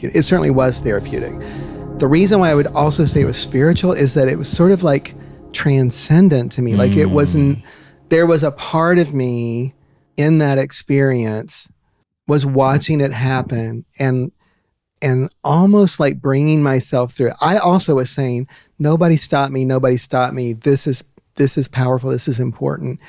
therapeutic. It certainly was therapeutic. The reason why I would also say it was spiritual is that it was sort of like transcendent to me. Like it wasn't, mm. there was a part of me in that experience was watching it happen and and almost like bringing myself through it. I also was saying, nobody stop me, nobody stop me. This is this is powerful. This is important.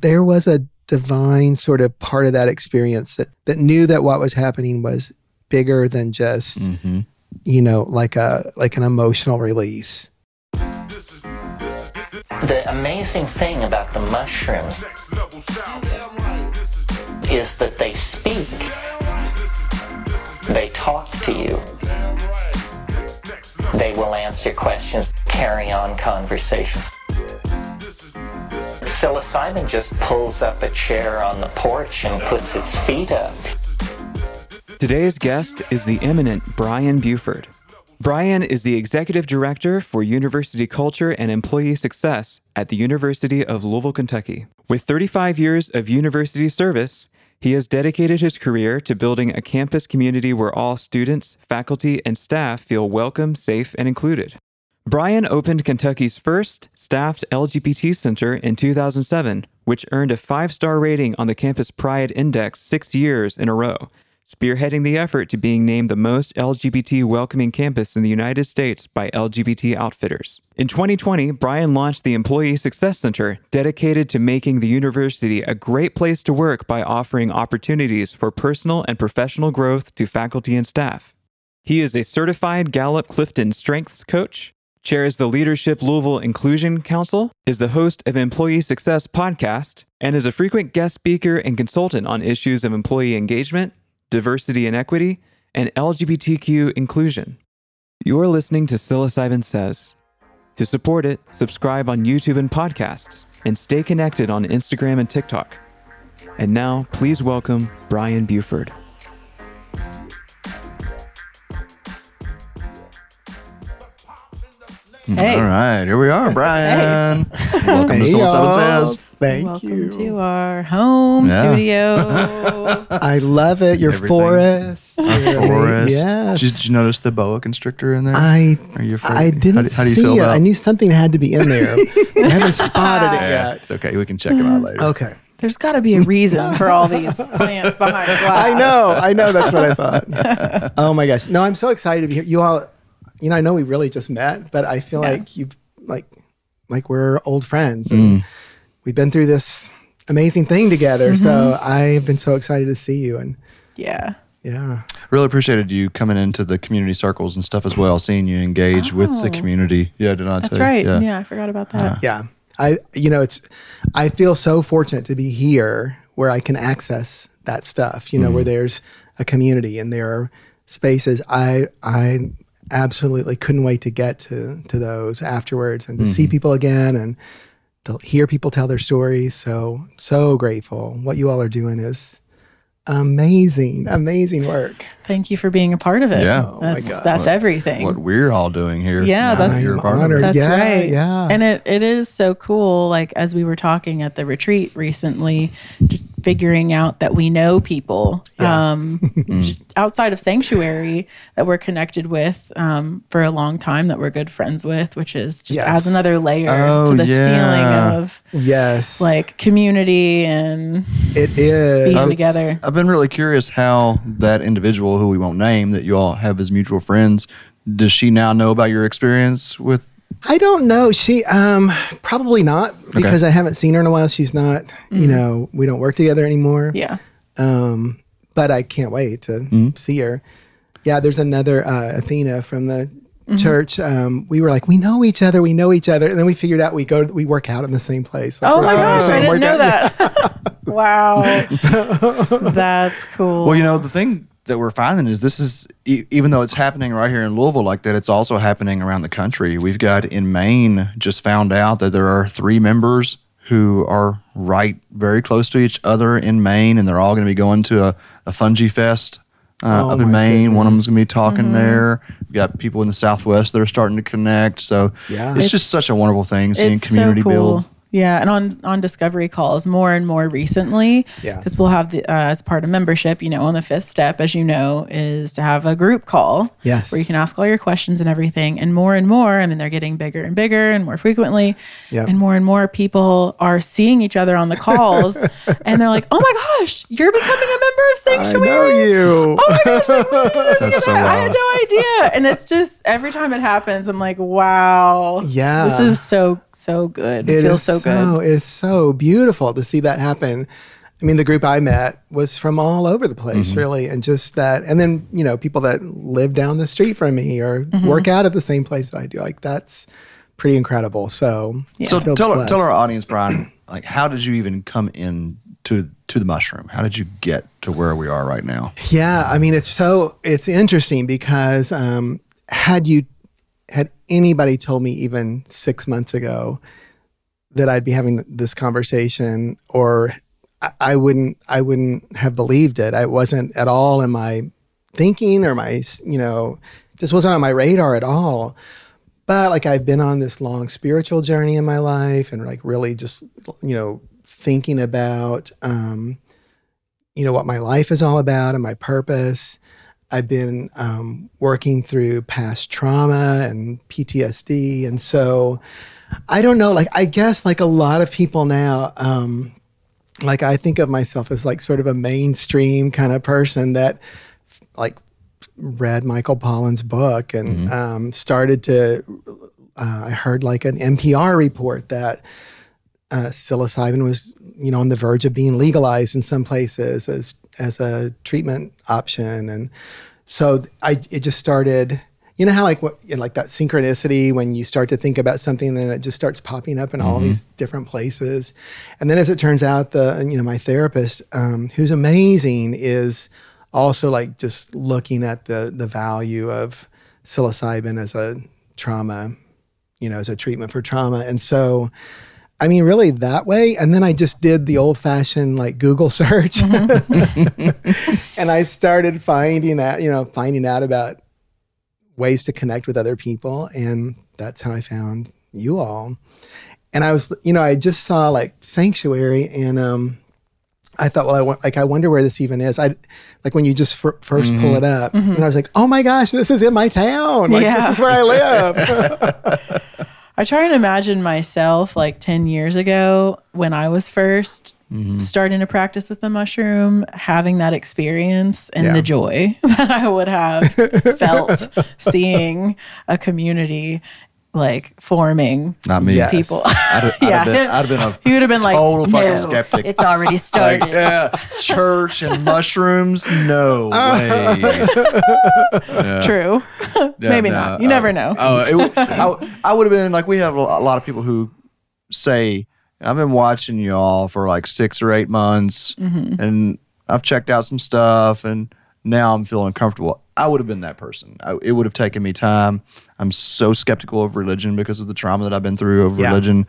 There was a divine sort of part of that experience that that knew that what was happening was bigger than just Mm-hmm. you know like a like an emotional release. The amazing thing about the mushrooms is that they speak. They talk to you. They will answer questions, carry on conversations. Psilocybin just pulls up a chair on the porch and puts its feet up. Today's guest is the eminent Brian Buford. Brian is the executive director for university culture and employee success at the University of Louisville, Kentucky. With 35 years of university service, he has dedicated his career to building a campus community where all students, faculty, and staff feel welcome, safe, and included. Brian opened Kentucky's first staffed LGBT center in 2007, which earned a five star rating on the Campus Pride Index six years in a row, spearheading the effort to being named the most LGBT welcoming campus in the United States by LGBT Outfitters. In 2020, Brian launched the Employee Success Center, dedicated to making the university a great place to work by offering opportunities for personal and professional growth to faculty and staff. He is a certified Gallup Clifton Strengths Coach, chairs the Leadership Louisville Inclusion Council, is the host of Employee Success Podcast, and is a frequent guest speaker and consultant on issues of employee engagement, diversity and equity, and LGBTQ inclusion. You're listening to Psilocybin Says. To support it, subscribe on YouTube and podcasts, and stay connected on Instagram and TikTok. And now, please welcome Brian Buford. Hey. All right, here we are, Brian. Welcome to Hey, Psilocybin Says. Thank Welcome you. to our home Yeah. studio. I love it. Your Everything. forest. Your- Forest. Yes. Did, did you notice the boa constrictor in there? I Are you afraid? I didn't How do, how do you see feel it. about? I knew something had to be in there. I haven't spotted it yeah, yet. it's okay. We can check it out later. Okay. There's got to be a reason for all these plants behind glass. I know. I know. That's what I thought. oh my gosh. No, I'm so excited to be here. You all, you know, I know we really just met, but I feel Yeah. like you've like, like we're old friends and mm. We've been through this amazing thing together. So mm-hmm. I've been so excited to see you and Yeah. yeah. Really appreciated you coming into the community circles and stuff as well. Seeing you engage with the Oh. community. Yeah, did I That's tell you? right. Yeah. I forgot about that. Uh-huh. Yeah. I, you know, it's, I feel so fortunate to be here where I can access that stuff, you know, where mm-hmm. there's a community and there are spaces. I, I absolutely couldn't wait to get to, to those afterwards and to see mm-hmm. people again and to hear people tell their stories. So, so grateful. What you all are doing is amazing, amazing work. Thank you for being a part of it. Yeah. Oh my That's, God. that's everything. What we're all doing here. Yeah, now that's- you're a I'm part of honored. it. That's Yeah, right. yeah. And it, it is so cool. Like, as we were talking at the retreat recently, just figuring out that we know people Yeah. um, just outside of Sanctuary that we're connected with um, for a long time, that we're good friends with, which is just Yes. adds another layer Oh, to this yeah. feeling of Yes. like community and it is. being It's- together. I've been really curious how that individual who we won't name that you all have as mutual friends, does she now know about your experience with I don't know. She um probably not because I haven't seen her in a while. She's not, you know, we don't work together anymore. Yeah. Um but I can't wait to see her. Yeah, there's another uh Athena from the church. Um we were like, we know each other, we know each other. And then we figured out we go we work out in the same place. Like, Oh my going gosh, I didn't know workout. that. wow. That's cool. Well, you know, the thing that we're finding is this is e- even though it's happening right here in Louisville like that, it's also happening around the country. We've got in Maine just found out that there are three members who are right very close to each other in Maine, and they're all going to be going to a, a Fungi Fest. Uh, Oh up in my Maine, one of them's going to be talking Mm-hmm. there. We've got people in the Southwest that are starting to connect. So Yeah. it's, It's- just such a wonderful thing seeing community so cool. build. Yeah, and on on discovery calls more and more recently. Yeah. because we'll have the uh, as part of membership. You know, on the fifth step, as you know, is to have a group call. Yes. where you can ask all your questions and everything. And more and more, I mean, they're getting bigger and bigger and more frequently. Yeah. and more and more people are seeing each other on the calls, and they're like, "Oh my gosh, you're becoming a member of I Sanctuary." know you. Oh my gosh, like, I That's so? I had no idea. And it's just every time it happens, I'm like, wow. Yeah. This is so, so good. It, It feels is so, good. It's so beautiful to see that happen. I mean, the group I met was from all over the place, Mm-hmm. really, and just that, and then you know, people that live down the street from me or Mm-hmm. work out at the same place that I do. Like that's pretty incredible. So, yeah. So tell our, tell our audience, Brian, like how did you even come in to to the mushroom? How did you get to where we are right now? Yeah, I mean, it's so it's interesting because um, had you had anybody told me even six months ago that I'd be having this conversation, or I, wouldn't, I wouldn't have believed it. I wasn't at all in my thinking or my, you know, just wasn't on my radar at all. But like I've been on this long spiritual journey in my life, and like really just, you know, thinking about. Um, you know what my life is all about and my purpose. I've been um, working through past trauma and PTSD, and so I don't know. Like I guess like a lot of people now, um, like I think of myself as like sort of a mainstream kind of person that like read Michael Pollan's book and um, started to. Uh, I heard like an NPR report that uh, psilocybin was, you know, on the verge of being legalized in some places as as a treatment option, and so I it just started. You know how like what you know, like that synchronicity when you start to think about something, and then it just starts popping up in all these different places, and then as it turns out, the you know my therapist, um, who's amazing, is also like just looking at the the value of psilocybin as a trauma, you know, as a treatment for trauma, and so. I mean, really that way. And then I just did the old fashioned like Google search mm-hmm. and I started finding out, you know, finding out about ways to connect with other people. And that's how I found you all. And I was, you know, I just saw like Sanctuary and, um, I thought, well, I want, like, I wonder where this even is. I like when you just fir- 1st pull it mm-hmm. up, mm-hmm. and I was like, oh my gosh, this is in my town. Like, Yeah. this is where I live. I try and imagine myself like 10 years ago when I was 1st mm-hmm. starting to practice with the mushroom, having that experience and Yeah. the joy that I would have felt seeing a community like forming Not me. Yes. people. I'd, have- I'd, have been, I'd have been a He would have been like, total fucking "No, skeptic. It's already started. Like, yeah, church and mushrooms? No way. True. Maybe not. You never know. Oh, it, w- I, I would have been like we have a lot of people who say I've been watching y'all for like six or eight months, Mm-hmm. and I've checked out some stuff, and now I'm feeling comfortable. I would have been that person. I, it would have taken me time. I'm so skeptical of religion because of the trauma that I've been through of Yeah. religion.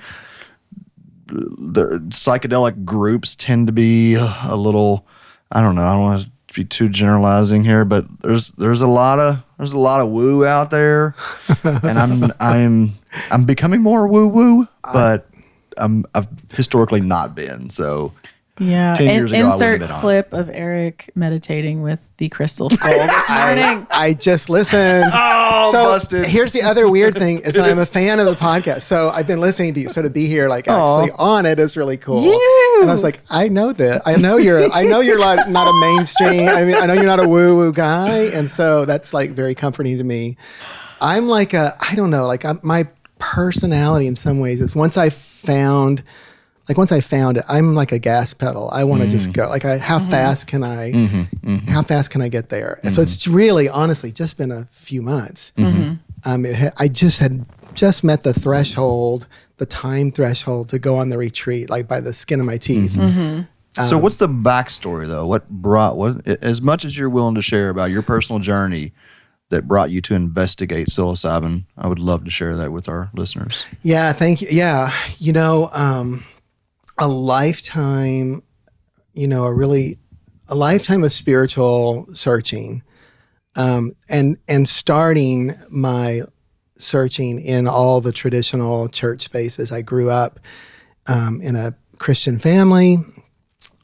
The psychedelic groups tend to be a little. I don't know. I don't want to be too generalizing here, but there's there's a lot of there's a lot of woo out there, and I'm I'm I'm becoming more woo woo, but I'm I've historically not been. So Yeah. 10 In- years ago, I wouldn't insert on clip of Eric meditating with the crystal skull this morning. I just listened. oh, so busted. here's the other weird thing is that I'm a fan of the podcast. So I've been listening to you. So to be here, like actually on it is really cool. You. And I was like, I know that. I know you're. I know you're like not a mainstream. I mean, I know you're not a woo woo guy, and so that's like very comforting to me. I'm like a. I don't know. Like I'm, my personality in some ways is once I found. Like once I found it, I'm like a gas pedal. I want to just mm. go. Like, I, how mm-hmm. fast can I? Mm-hmm. Mm-hmm. How fast can I get there? And so it's really, honestly, just been a few months. Um, it had, I just had just met the threshold, the time threshold to go on the retreat, like by the skin of my teeth. So Um, what's the backstory though? What brought what as much as you're willing to share about your personal journey that brought you to investigate psilocybin? I would love to share that with our listeners. Yeah, thank you. Yeah, you know, um, a lifetime, you know, a really a lifetime of spiritual searching, um, and and starting my searching in all the traditional church spaces. I grew up um, in a Christian family,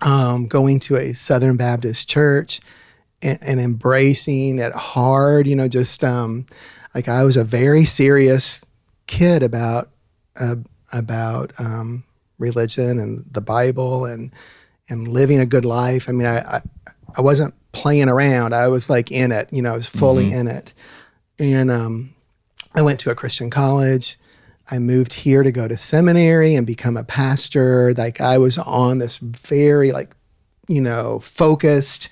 um, going to a Southern Baptist church, and, and embracing it hard. You know, just um, like I was a very serious kid about uh, about um, religion and the Bible and and living a good life. I mean, I, I, I wasn't playing around. I was like in it. You know, I was fully in it. And um, I went to a Christian college. I moved here to go to seminary and become a pastor. Like I was on this very like, you know, focused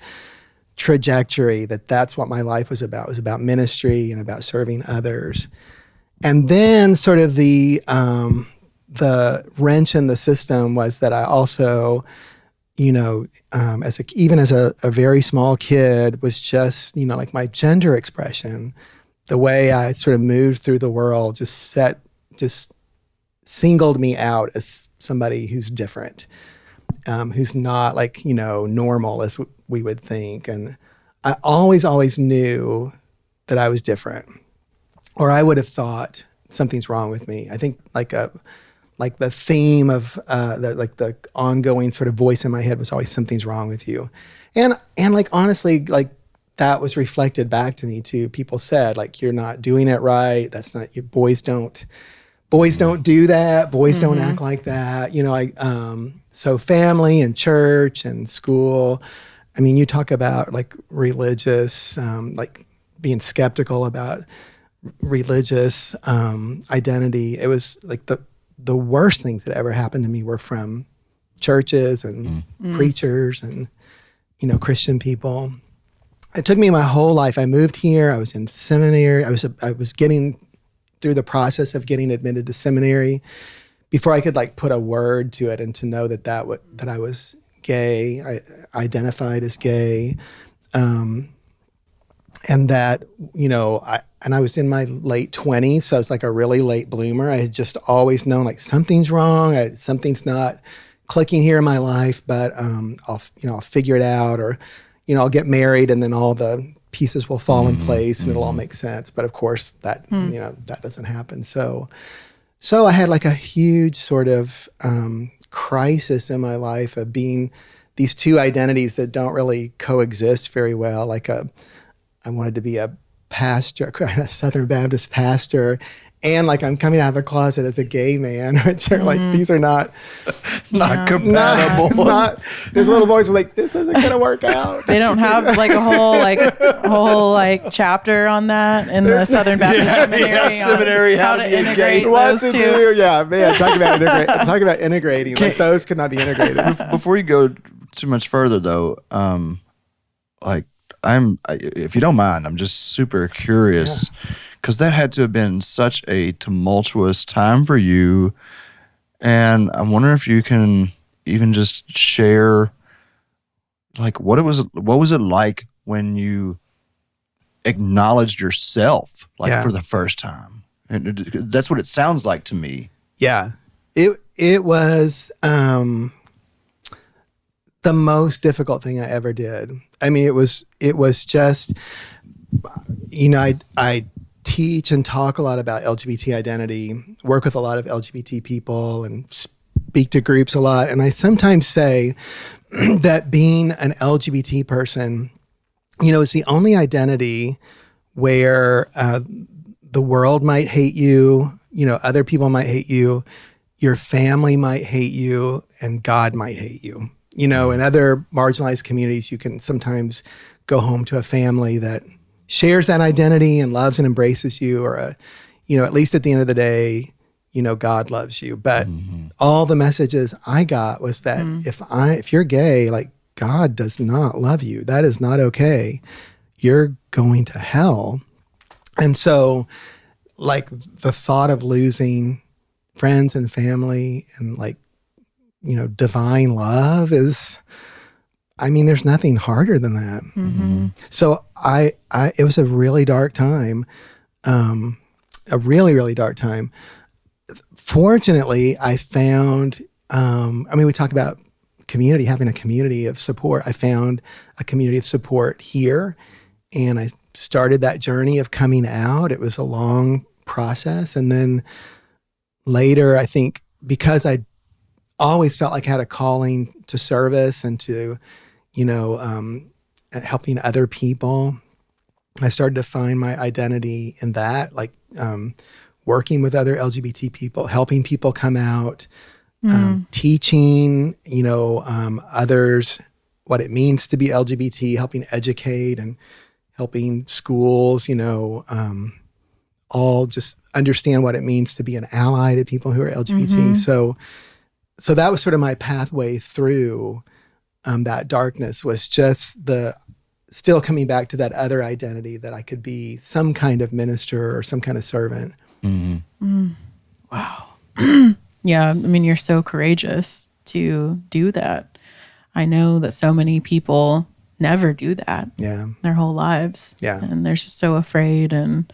trajectory that that's what my life was about. It was about ministry and about serving others. And then sort of the um, the wrench in the system was that I also, you know, um, as a, even as a, a very small kid, was just you know like my gender expression, the way I sort of moved through the world, just set just singled me out as somebody who's different, um, who's not like you know normal as w- we would think, and I always always knew that I was different, or I would have thought something's wrong with me. I think like a like the theme of uh, the like the ongoing sort of voice in my head was always something's wrong with you, and and like honestly like that was reflected back to me too. People said like you're not doing it right. That's not your boys don't boys don't do that. Boys don't act like that. You know, I um so family and church and school. I mean, you talk about like religious, um, like being skeptical about religious um, identity. It was like the the worst things that ever happened to me were from churches and preachers and you know Christian people. It took me my whole life. I moved here. I was in seminary. I was I was getting through the process of getting admitted to seminary before I could like put a word to it and to know that that w- that I was gay. I identified as gay. Um, and that you know I and I was in my late 20s so I was like a really late bloomer. I had just always known like something's wrong I, something's not clicking here in my life but um, I'll you know I'll figure it out or you know I'll get married and then all the pieces will fall in place and it'll all make sense. But of course that you know that doesn't happen. So so I had like a huge sort of um, crisis in my life of being these two identities that don't really coexist very well like a I wanted to be a pastor, a Southern Baptist pastor, and like I'm coming out of the closet as a gay man, which are like these are not Not compatible. not, not this little boys was like this isn't gonna work out. They don't have like a whole like a whole like chapter on that in the Southern Baptist Yeah, Seminary. yeah, on seminary, how to be a integrate What those to two. do? Yeah, man. Talk about integrate. Talk about integrating. Like those could not be integrated. Before you go too much further, though, um, like I'm, if you don't mind, I'm just super curious because that had to have been such a tumultuous time for you, and I'm wondering if you can even just share, like what it was, what was it like when you acknowledged yourself, like Yeah. for the first time, and that's what it sounds like to me. Yeah. It it was um the most difficult thing I ever did. I mean, it was it was just you know, I I teach and talk a lot about LGBT identity, work with a lot of LGBT people and speak to groups a lot, and I sometimes say that being an LGBT person, you know, is the only identity where uh, the world might hate you, you know, other people might hate you, your family might hate you, and God might hate you. You know, in other marginalized communities, you can sometimes go home to a family that shares that identity and loves and embraces you, or a, you know, at least at the end of the day, you know, God loves you. But mm-hmm. all the messages I got was that mm-hmm. if I, if you're gay, like God does not love you. That is not okay. You're going to hell. And so, like the thought of losing friends and family and like, you know, divine love is, I mean, there's nothing harder than that. So I, I, it was a really dark time, um, a really, really dark time. Fortunately, I found, um, I mean, we talk about community, having a community of support. I found a community of support here and I started that journey of coming out. It was a long process. And then later, I think because I always felt like I had a calling to service and to, you know, um, helping other people. I started to find my identity in that, like um, working with other LGBT people, helping people come out, um, teaching, you know, um, others what it means to be LGBT, helping educate and helping schools, you know, um, all just understand what it means to be an ally to people who are LGBT. So, so that was sort of my pathway through um, that darkness was just the still coming back to that other identity that I could be some kind of minister or some kind of servant. Wow. Yeah, I mean, you're so courageous to do that. I know that so many people never do that Yeah. their whole lives. Yeah. And they're just so afraid and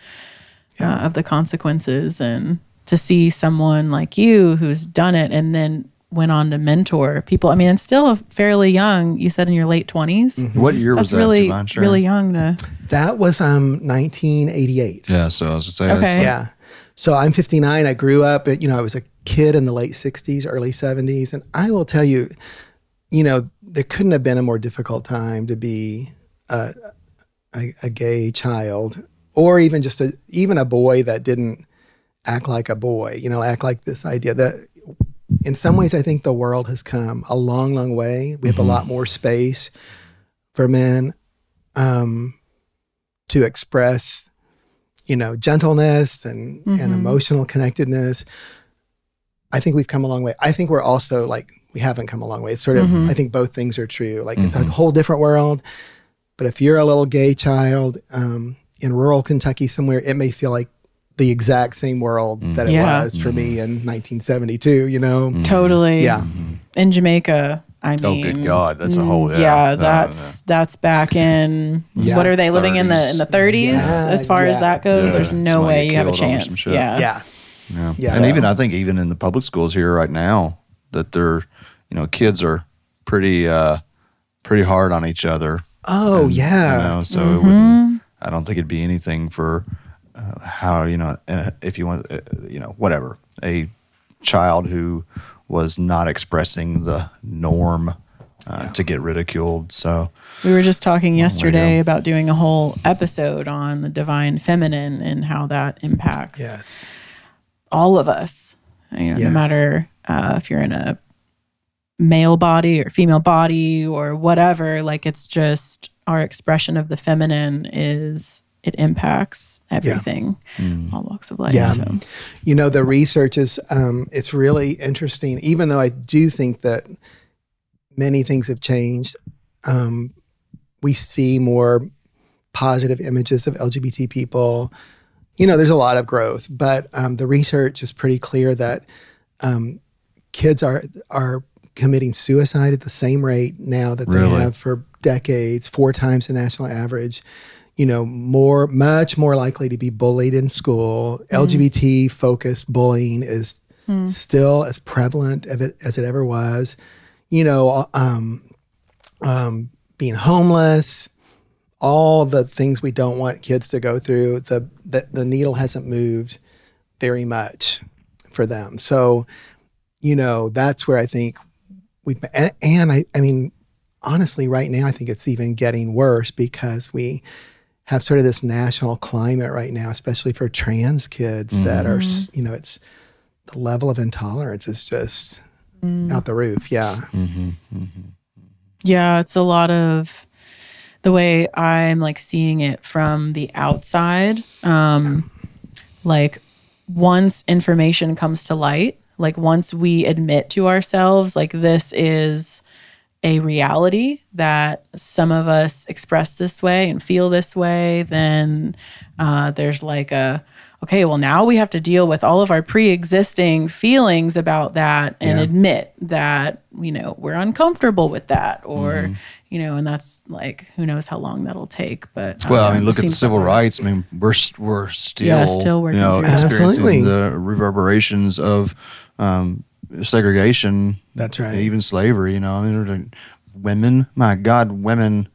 uh, of the consequences. And to see someone like you who's done it and then went on to mentor people. I mean, and still fairly young. You said in your late 20s. What year was That's that? really, Divine really young to. That was um 1988. Yeah. So I was gonna say, Okay. like- Yeah. So I'm 59. I grew up, you know, I was a kid in the late 60s, early 70s. And I will tell you, you know, there couldn't have been a more difficult time to be a, a, a gay child or even just a, even a boy that didn't act like a boy, you know, act like this idea that in some ways, mm-hmm. I think the world has come a long, long way. We have a mm-hmm. lot more space for men um, to express, you know, gentleness and, and mm-hmm. emotional connectedness. I think we've come a long way. I think we're also like, we haven't come a long way. It's sort of, I think both things are true. Like, it's a whole different world. But if you're a little gay child um, in rural Kentucky somewhere, it may feel like the exact same world that it Yeah. was for me in 1972, you know? Totally. Yeah. In Jamaica. I mean, Oh, good God, that's a whole- mm, yeah, no, that's that's back in Yeah. what are they living in the in the 30s Yeah, as far yeah. as that goes. Yeah. There's no Somebody way you have a killed over some chance. shit. Yeah. Yeah. Yeah. Yeah. And So- even I think even in the public schools here right now that they're you know kids are pretty uh pretty hard on each other. Oh, You yeah. know, so it Mm-hmm. wouldn't. I don't think it'd be anything for uh, how you know uh, if you want uh, you know whatever a child who was not expressing the norm uh, to get ridiculed. So We were just talking yesterday about doing a whole episode on the divine feminine and how that impacts Yes. all of us. You know, no matter uh, if you're in a male body or female body or whatever, like it's just our expression of the feminine is it impacts everything, all walks of life. Yeah. So. You know, the research is, um, it's really interesting, even though I do think that many things have changed. Um, we see more positive images of LGBT people. You know, there's a lot of growth, but um, the research is pretty clear that um, kids are are committing suicide at the same rate now that Really? they have for decades, four times the national average. You know, more, much more likely to be bullied in school. LGBT focused bullying is still as prevalent as it, as it ever was. You know, um, um, being homeless, all the things we don't want kids to go through. The, the the needle hasn't moved very much for them. So, you know, that's where I think we and, and I I mean, honestly, right now I think it's even getting worse because we have sort of this national climate right now, especially for trans kids that are mm-hmm. you know it's the level of intolerance is just mm. out the roof. Yeah. Mm-hmm, mm-hmm, yeah, it's a lot of the way I'm like seeing it from the outside. Um like once information comes to light, like once we admit to ourselves like this is a reality that some of us express this way and feel this way, then uh, there's like a okay, well now we have to deal with all of our pre-existing feelings about that and Yeah. admit that you know we're uncomfortable with that or Mm-hmm. you know and that's like who knows how long that'll take but Well, uh, I mean, look at the civil that way. rights. I mean, we're we're still, Yeah, still working you know, through experiencing Absolutely. the reverberations of um, segregation. That's right. Even slavery. You know, I mean, women. My God, women.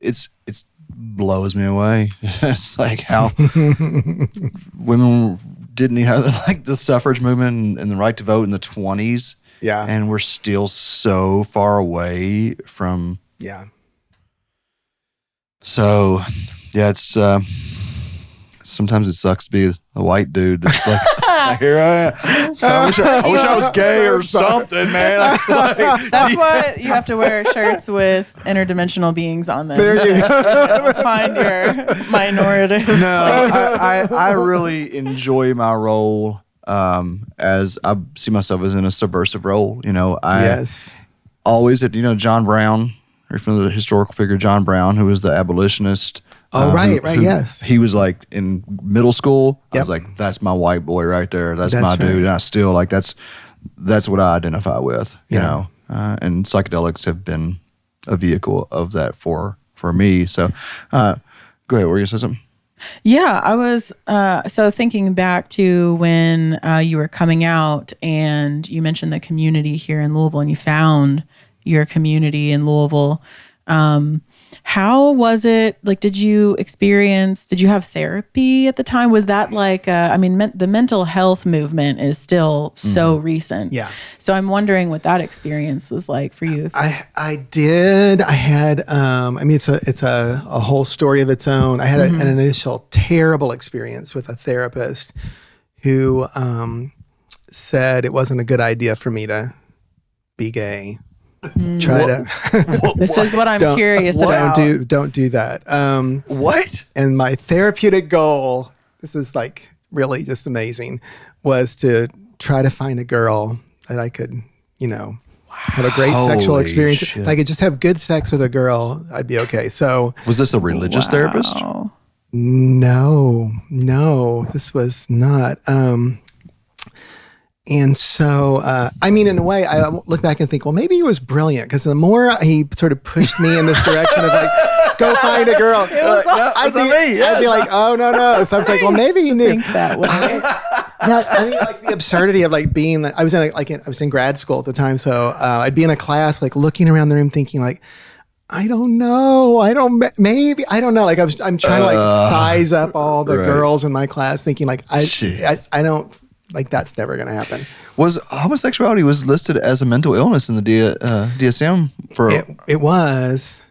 It's it's blows me away. it's like how women didn't have like the suffrage movement and the right to vote in the twenties. Yeah. and we're still so far away from. yeah. So, yeah, it's. Uh, sometimes it sucks to be a white dude that's like, here I am. So I wish I, I, wish I was gay or something, man. Like, That's why you have to wear shirts with interdimensional beings on them. There you go. Find your minority. no, I, I, I really enjoy my role um, as I see myself as in a subversive role. You know, I yes. always, you know, John Brown, or from the historical figure John Brown, who was the abolitionist. Oh, uh, right, who- right, who- yes. He was like in middle school. I was like, that's my white boy right there. That's, That's my right. dude. And I still like that's that's what I identify with. You Yeah. know, uh, and psychedelics have been a vehicle of that for for me. So, uh, go ahead. Were you gonna say something? Yeah, I was uh, so thinking back to when uh, you were coming out and you mentioned the community here in Louisville and you found your community in Louisville. Um, how was it? Like, did you experience, did you have therapy at the time? Was that like, uh, I mean, men- the mental health movement is still so recent. Yeah. So I'm wondering what that experience was like for you. I I did. I had. Um, I mean, it's a it's a, a whole story of its own. I had a, an initial terrible experience with a therapist who um, said it wasn't a good idea for me to be gay. Try to This is what I'm don't, curious don't do don't do that. Um, What? and my therapeutic goal this is like really just amazing was to try to find a girl that i could you know have a great sexual experience shit. if i could just have good sex with a girl i'd be okay so Was this a religious therapist? No no this was not um and so uh, i mean in a way i look back and think well maybe he was brilliant because the more he sort of pushed me in this direction of like go find a girl no, I'd, be, me. I'd be like oh no no so i was like well maybe he knew Think that way. yeah, I mean, like the absurdity of like being. I was in a, like in, I was in grad school at the time, so uh, I'd be in a class, like looking around the room, thinking like, I don't know, I don't maybe I don't know. Like I was, I'm trying to like size up all the right. girls in my class, thinking like I, I, I don't like that's never gonna happen. Was homosexuality was listed as a mental illness in the D, uh, DSM for? It, it was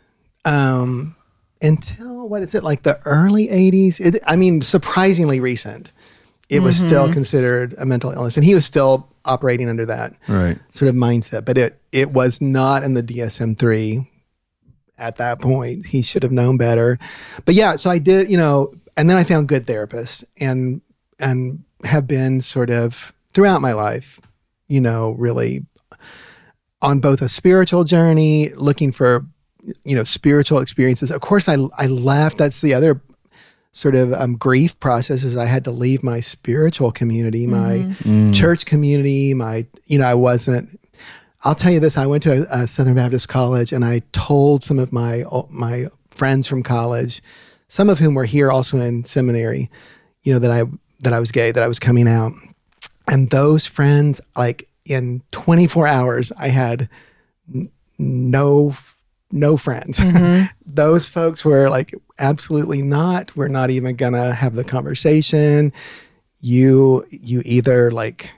um, until what is it like the early '80s? It, I mean, surprisingly recent. It was still considered a mental illness, and he was still operating under that right. sort of mindset. But it it was not in the DSM three at that point. He should have known better. But yeah, so I did, you know, and then I found good therapists and and have been sort of throughout my life, you know, really on both a spiritual journey, looking for you know spiritual experiences. Of course, I I left. That's the other sort of um, grief process is I had to leave my spiritual community, my church community, my you know I wasn't. I'll tell you this: I went to a, a Southern Baptist college, and I told some of my my friends from college, some of whom were here also in seminary, you know that I that I was gay, that I was coming out, and those friends, like in 24 hours, I had n- no no friends. Mm-hmm. those folks were like absolutely not. We're not even gonna have the conversation. You you either like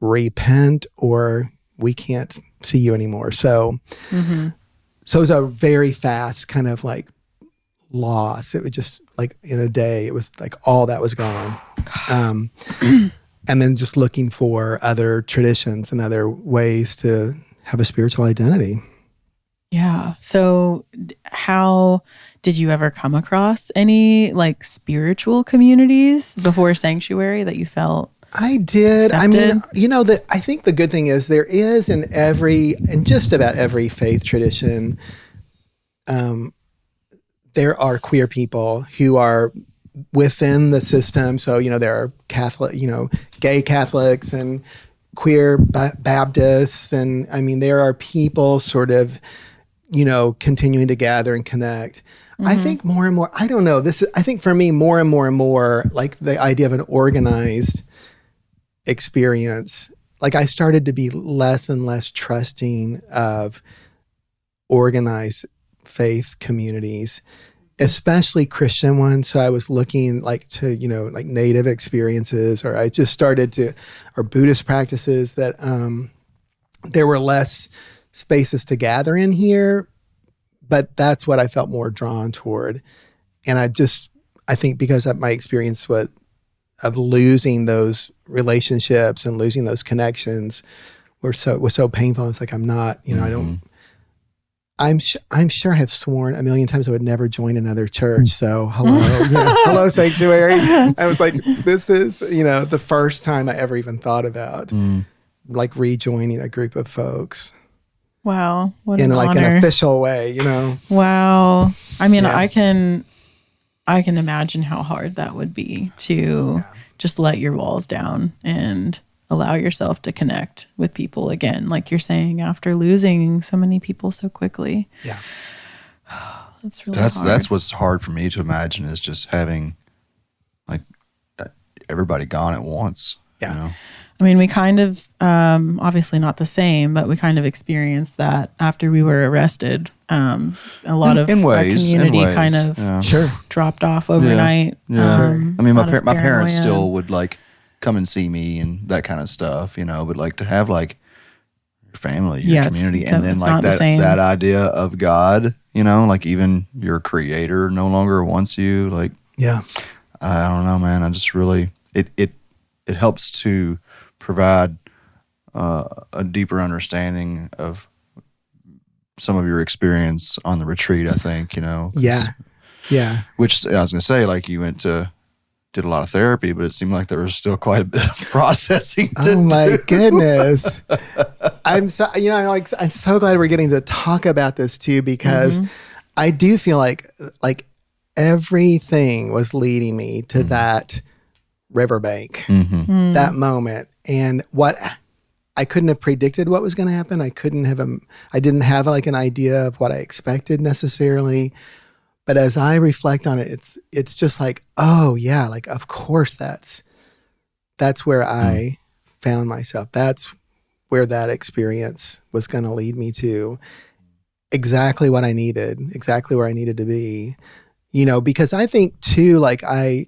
repent or we can't see you anymore. So mm-hmm. so it was a very fast kind of like loss. It was just like in a day, it was like all that was gone. Um, and then just looking for other traditions and other ways to have a spiritual identity. Yeah. So, how did you ever come across any like spiritual communities before Sanctuary that you felt? I did. I mean, you know, that I think the good thing is there is in every, in just about every faith tradition, um, there are queer people who are within the system. So, you know, there are Catholic, you know, gay Catholics and queer ba- Baptists. And I mean, there are people sort of, you know, continuing to gather and connect. I mm-hmm. think more and more, I don't know, this is, I think for me, more and more and more, like the idea of an organized experience, like I started to be less and less trusting of organized faith communities, especially Christian ones. So I was looking like to, you know, like native experiences, or I just started to, or Buddhist practices that, um, there were less spaces to gather in here, but that's what I felt more drawn toward. And I just, I think because of my experience with of losing those relationships and losing those connections were so was so painful. It's like I'm not, you know, I don't. I'm sh- I'm sure I have sworn a million times I would never join another church. Mm. So hello, you know, hello sanctuary. I was like, this is you know the first time I ever even thought about mm. like rejoining a group of folks Wow. What in an like honor. an official way. You know, Wow. I mean, Yeah. I can I can imagine how hard that would be to just let your walls down and allow yourself to connect with people again, like you're saying after losing so many people so quickly. yeah, That's really That's hard. that's what's hard for me to imagine is just having like uh, everybody gone at once. Yeah. You know? I mean, we kind of, um, obviously not the same, but we kind of experienced that after we were arrested. Um, a lot In- of in our ways, in community ways, kind of yeah. sure. dropped off overnight. Yeah. Um, I mean, my par- my parents still would like come and see me and that kind of stuff, you know. But like to have like your family, your Yeah, it's- community, and then like not the that that idea of God, you know, like even your Creator no longer wants you. Like Yeah, I don't know, man. I just really it it it helps to provide uh, a deeper understanding of some of your experience on the retreat. I think you know. yeah, yeah. Which I was gonna say, like you went to did a lot of therapy, but it seemed like there was still quite a bit of processing. To Oh my do. goodness. I'm so you know, I'm like I'm so glad we're getting to talk about this too because I do feel like like everything was leading me to that riverbank, Mhm. that moment. And what I couldn't have predicted what was going to happen. I couldn't have um, I didn't have like an idea of what I expected necessarily. But as I reflect on it, it's it's just like, oh yeah, like of course that's that's where hmm. I found myself. That's where that experience was going to lead me to exactly what I needed, exactly where I needed to be. You know, because I think too, like I,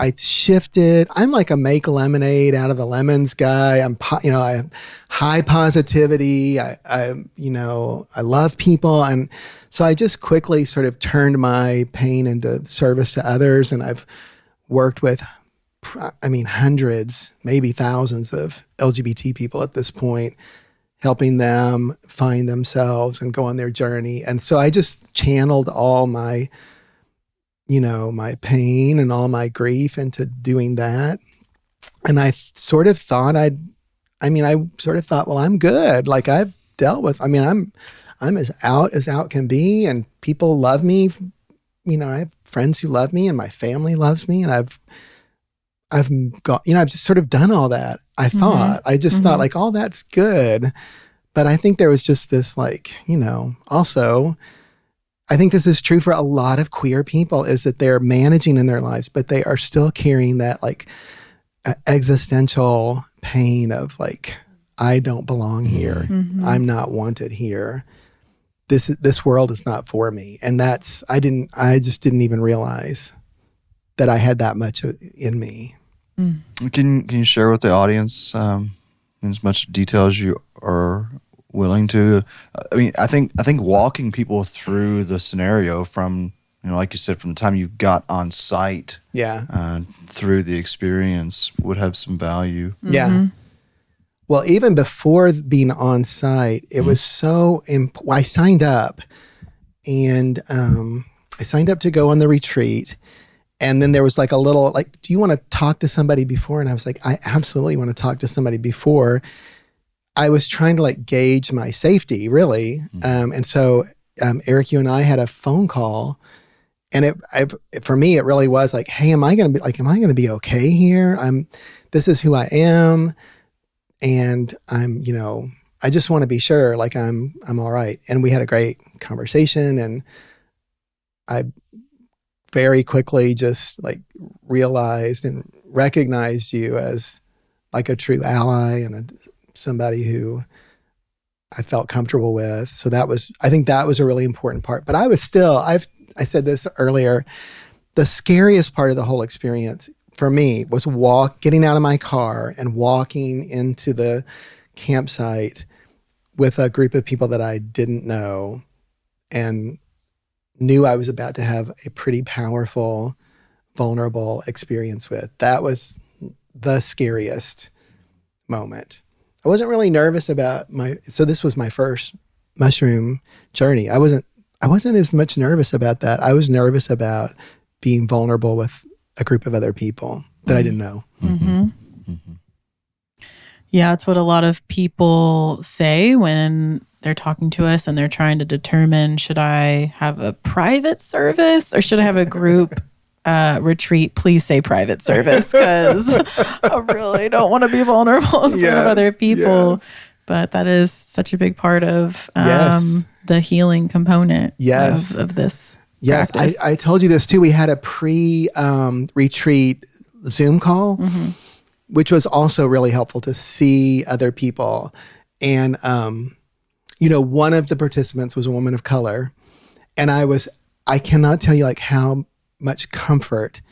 I shifted. I'm like a make lemonade out of the lemons guy. I'm, po- you know, I high positivity. I, I, you know, I love people, and so I just quickly sort of turned my pain into service to others, and I've worked with I mean, hundreds, maybe thousands of LGBT people at this point, helping them find themselves and go on their journey. And so I just channeled all my, you know, my pain and all my grief into doing that. And I th- sort of thought I'd, I mean, I sort of thought, well, I'm good. Like I've dealt with, I mean, I'm, I'm as out as out can be, and people love me. You know, I have friends who love me, and my family loves me, and I've I've got, you know, I've just sort of done all that. I mm-hmm. thought, I just thought mm-hmm. like, all that's good. But I think there was just this, like, you know, also, I think this is true for a lot of queer people is that they're managing in their lives, but they are still carrying that like existential pain of like, I don't belong mm-hmm. here. Mm-hmm. I'm not wanted here. This this world is not for me. And that's I didn't I just didn't even realize that I had that much in me. Mm. Can can you share with the audience um, in as much detail as you are willing to? I mean, I think I think walking people through the scenario from you know, like you said, from the time you got on site Yeah. uh, through the experience would have some value. Yeah. Well, even before being on site, it was so imp- I signed up and um, I signed up to go on the retreat. And then there was like a little, like, do you want to talk to somebody before? And I was like, I absolutely want to talk to somebody before. I was trying to like gauge my safety, really. Um, and so, um, Eric, you and I had a phone call. And it, I, for me, it really was like, hey, am I going to be like, am I going to be okay here? I'm, this is who I am and I'm, you know, I just want to be sure like I'm I'm all right. And we had a great conversation and I very quickly just like realized and recognized you as like a true ally and a, somebody who I felt comfortable with. So that was I think that was a really important part. But I was still I've I said this earlier, the scariest part of the whole experience for me was walk getting out of my car and walking into the campsite with a group of people that I didn't know and knew I was about to have a pretty powerful, vulnerable experience with. That was the scariest moment. I wasn't really nervous about my so this was my first mushroom journey. I wasn't I wasn't as much nervous about that. I was nervous about being vulnerable with a group of other people that I mm-hmm. didn't know. Mm-hmm. Mm-hmm. Yeah, it's what a lot of people say when they're talking to us and they're trying to determine should I have a private service or should I have a group uh, retreat? Please say private service because I really don't want to be vulnerable in front Yes, of other people. yes. But that is such a big part of um, Yes. the healing component Yes. of, of this. Yes, I. I told you this too. We had a pre um, retreat Zoom call, which was also really helpful to see other people. And, um, you know, one of the participants was a woman of color. And I was, I cannot tell you like how much comfort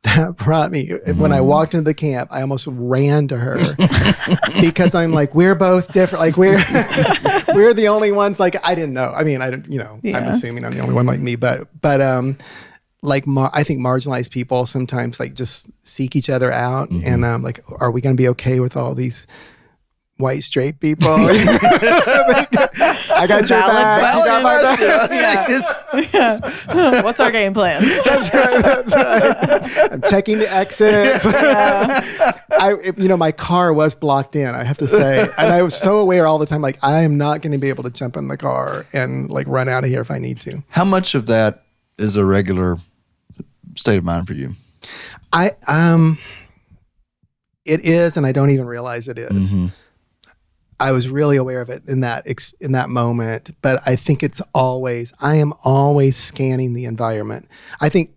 that brought me. When I walked into the camp, I almost ran to her because I'm like, we're both different. Like we're we're the only ones. Like I didn't know. I mean, I don't. You know, I'm assuming I'm the only one like me. But but um, like mar- I think marginalized people sometimes like just seek each other out, and um, like, are we going to be okay with all these? White straight people. I got your back. You got my back. Yeah. What's our game plan? That's right. That's right. I'm checking the exits. Yeah. I, you know, my car was blocked in. I have to say, and I was so aware all the time. Like, I am not going to be able to jump in the car and like run out of here if I need to. How much of that is a regular state of mind for you? I um, it is, and I don't even realize it is. I was really aware of it in that ex- in that moment, but I think it's always I am always scanning the environment. I think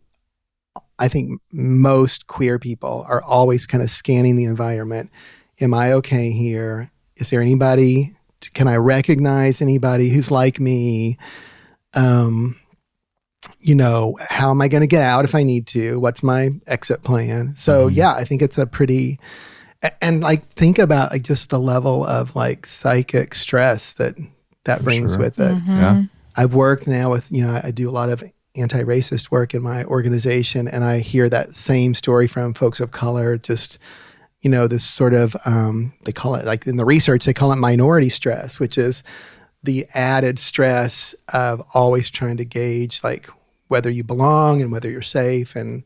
I think most queer people are always kind of scanning the environment. Am I okay here? Is there anybody? Can I recognize anybody who's like me? Um, you know, how am I going to get out if I need to? What's my exit plan? So yeah, I think it's a pretty a- and like think about like just the level of like psychic stress that that brings sure. with it. Yeah. I've worked now with, you know, I do a lot of anti racist work in my organization, and I hear that same story from folks of color. Just, you know, this sort of, um, they call it like in the research, they call it minority stress, which is the added stress of always trying to gauge like whether you belong and whether you're safe and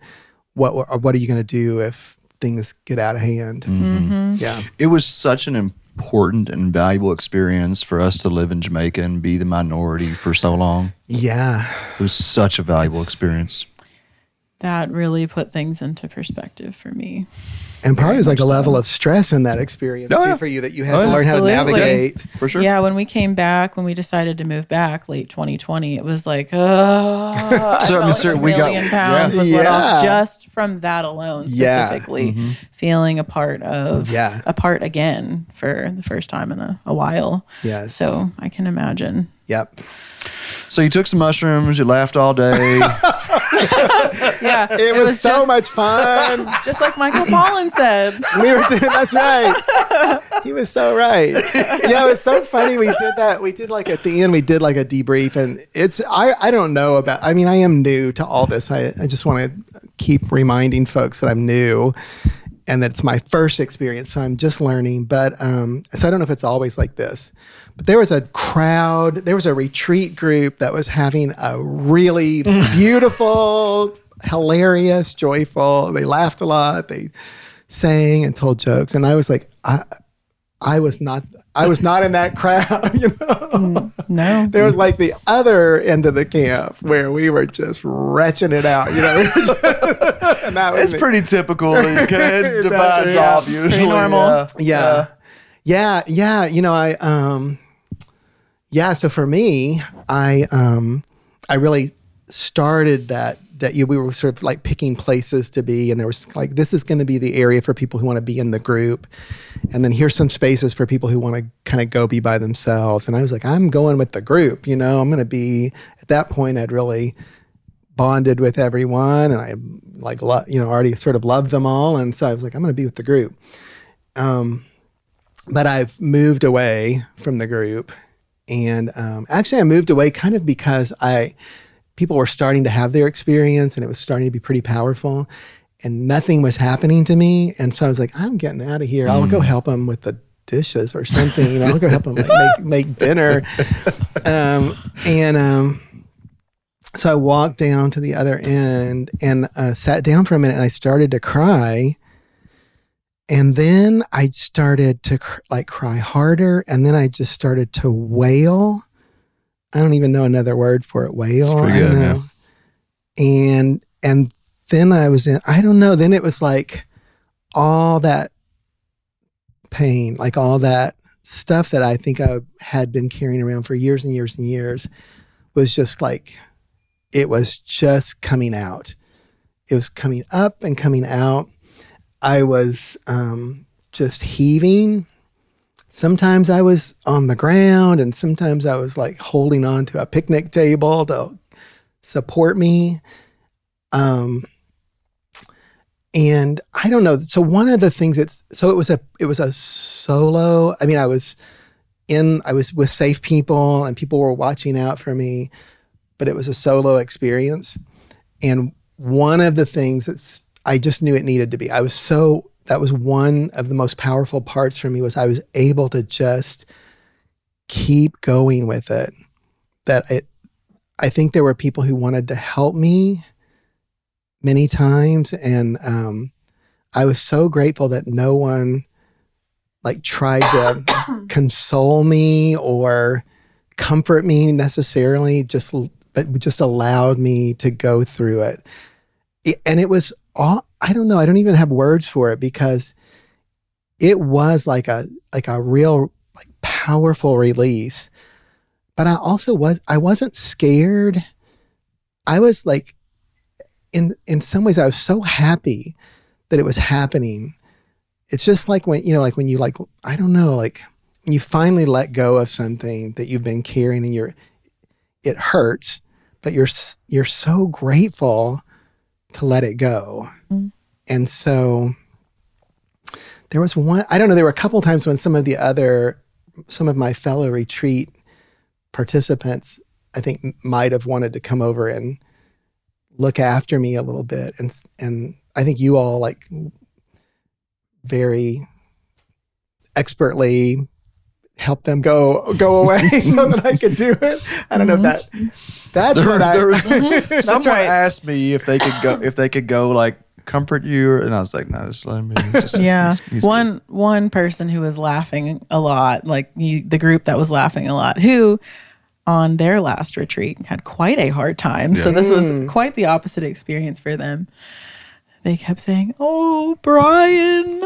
what, what are you going to do if things get out of hand. Mm-hmm. Mm-hmm. Yeah. It was such an important and valuable experience for us to live in Jamaica and be the minority for so long. Yeah. It was such a valuable experience. That really put things into perspective for me. And probably was like a level of stress in that experience Oh, too yeah. for you that you had Oh, to yeah. learn how to Absolutely. navigate. For sure. Yeah, when we came back, when we decided to move back late 2020, it was like, oh, So, I mean, sir, a we got- pounds yeah. was let Yeah. off just from that alone, Yeah. specifically Mm-hmm. feeling a part of, Yeah. a part again for the first time in a, a while. Yes. So I can imagine. Yep. So you took some mushrooms, you laughed all day. Yeah, It, was, so just, much fun. just like Michael Pollan said. we were doing, that's right. He was so right. Yeah, it was so funny. We did that. We did like at the end, we did like a debrief and it's, I, I don't know about, I mean, I am new to all this. I, I just want to keep reminding folks that I'm new and that it's my first experience. So I'm just learning. But, um, so I don't know if it's always like this, but there was a crowd, there was a retreat group that was having a really beautiful, hilarious, joyful. They laughed a lot. They sang and told jokes. And I was like, I, I was not, I was not in that crowd, you know. No. There was like the other end of the camp where we were just retching it out, you know. and that was it's pretty typical. It kind of divides true? off Yeah. usually. normal. Yeah. yeah. Yeah, yeah, you know, I um yeah, so for me, I um I really started that that you we were sort of like picking places to be and there was like this is going to be the area for people who want to be in the group and then here's some spaces for people who want to kind of go be by themselves and I was like I'm going with the group, you know, I'm going to be at that point I'd really bonded with everyone and I like lo- you know already sort of loved them all and so I was like I'm going to be with the group. Um but I've moved away from the group And um, actually, I moved away kind of because I people were starting to have their experience, and it was starting to be pretty powerful, and nothing was happening to me. And so I was like, I'm getting out of here. I'll go help them with the dishes or something. You know, I'll go help them like, make make dinner. Um, and um, so I walked down to the other end and uh, sat down for a minute, and I started to cry. And then I started to cr- like cry harder, and then I just started to wail. I don't even know another word for it. Wail. I good, know. And and then I was in. I don't know. Then it was like all that pain, like all that stuff that I think I had been carrying around for years and years and years, was just like it was just coming out. It was coming up and coming out. I was um, just heaving. Sometimes I was on the ground, and sometimes I was like holding on to a picnic table to support me. Um, and I don't know. So one of the things it's so it was a it was a solo. I mean, I was in I was with safe people, and people were watching out for me, but it was a solo experience. And one of the things that's I just knew it needed to be. I was so that was one of the most powerful parts for me was I was able to just keep going with it. That it I think there were people who wanted to help me many times and um I was so grateful that no one like tried to console me or comfort me necessarily just but just allowed me to go through it it- and it was all I don't know. I don't even have words for it because it was like a like a real like powerful release. But I also was I wasn't scared. I was like in in some ways I was so happy that it was happening. It's just like when you know like when you like I don't know like when you finally let go of something that you've been carrying and you're it hurts, but you're you're so grateful to let it go. Mm. And so there was one, I don't know, there were a couple times when some of the other, some of my fellow retreat participants, I think might have wanted to come over and look after me a little bit. And, and I think you all like very expertly helped them go, go away so that I could do it. I don't know if that, that's There, what I, there was, someone right. asked me if they could go if they could go like comfort you, and I was like, no, just let me. Just- yeah he's- he's one one person who was laughing a lot like you, the group that was laughing a lot who on their last retreat had quite a hard time so this was hmm. quite the opposite experience for them they kept saying oh brian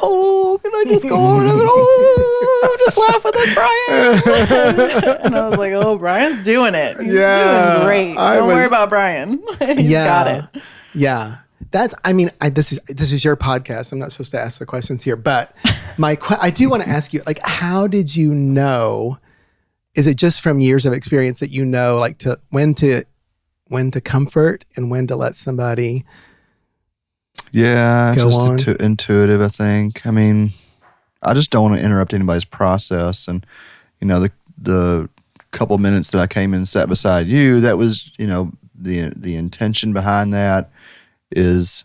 oh can i just go and I was, oh just laugh with us brian? And i was like oh brian's doing it. He's Yeah, doing great. I don't worry about brian. He's got it. Yeah. That's I mean, I, this is this is your podcast. I'm not supposed to ask the questions here, but my que- I do want to ask you like how did you know is it just from years of experience that you know like to when to when to comfort and when to let somebody Yeah, it's Go just intu- intuitive. I think. I mean, I just don't want to interrupt anybody's process, and you know, the the couple minutes that I came in and sat beside you, that was you know the the intention behind that is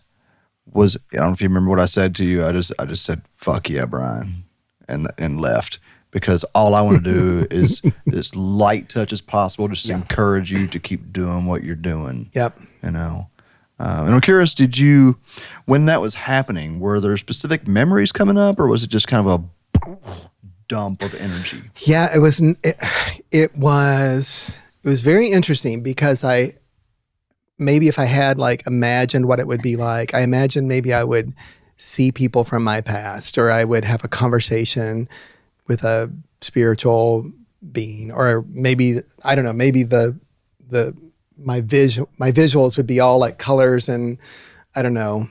was I don't know if you remember what I said to you. I just I just said fuck yeah, Brian, and and left because all I want to do is as light touch as possible, just encourage you to keep doing what you're doing Yep. you know. Uh, and I'm curious, did you, when that was happening, were there specific memories coming up, or was it just kind of a dump of energy? Yeah, it was. It, it was. It was very interesting because I maybe if I had like imagined what it would be like, I imagined maybe I would see people from my past, or I would have a conversation with a spiritual being, or maybe I don't know, maybe the the my visual my visuals would be all like colors and I don't know,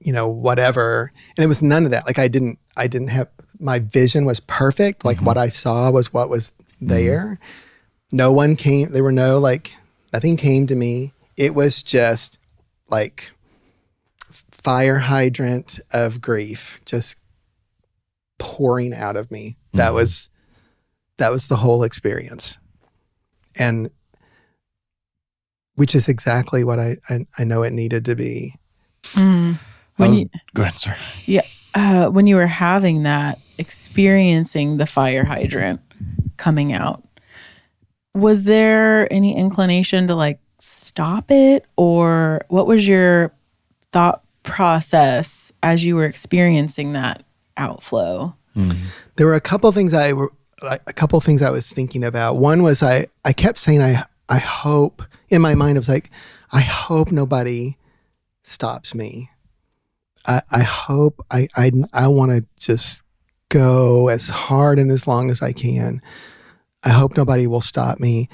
you know, whatever. And it was none of that. Like I didn't I didn't have my vision was perfect. Like what mm-hmm. I saw was what was mm-hmm. there. No one came there were no like nothing came to me. It was just like fire hydrant of grief just pouring out of me. That mm-hmm. was that was the whole experience. And which is exactly what I, I, I know it needed to be. Mm. I When was- you, go ahead, sir. uh, when you were having that, experiencing the fire hydrant coming out, was there any inclination to like stop it, or what was your thought process as you were experiencing that outflow? There were a couple things I were a couple things I was thinking about. One was I I kept saying I I hope in my mind I was like I hope nobody stops me. I I hope I I I want to just go as hard and as long as I can. I hope nobody will stop me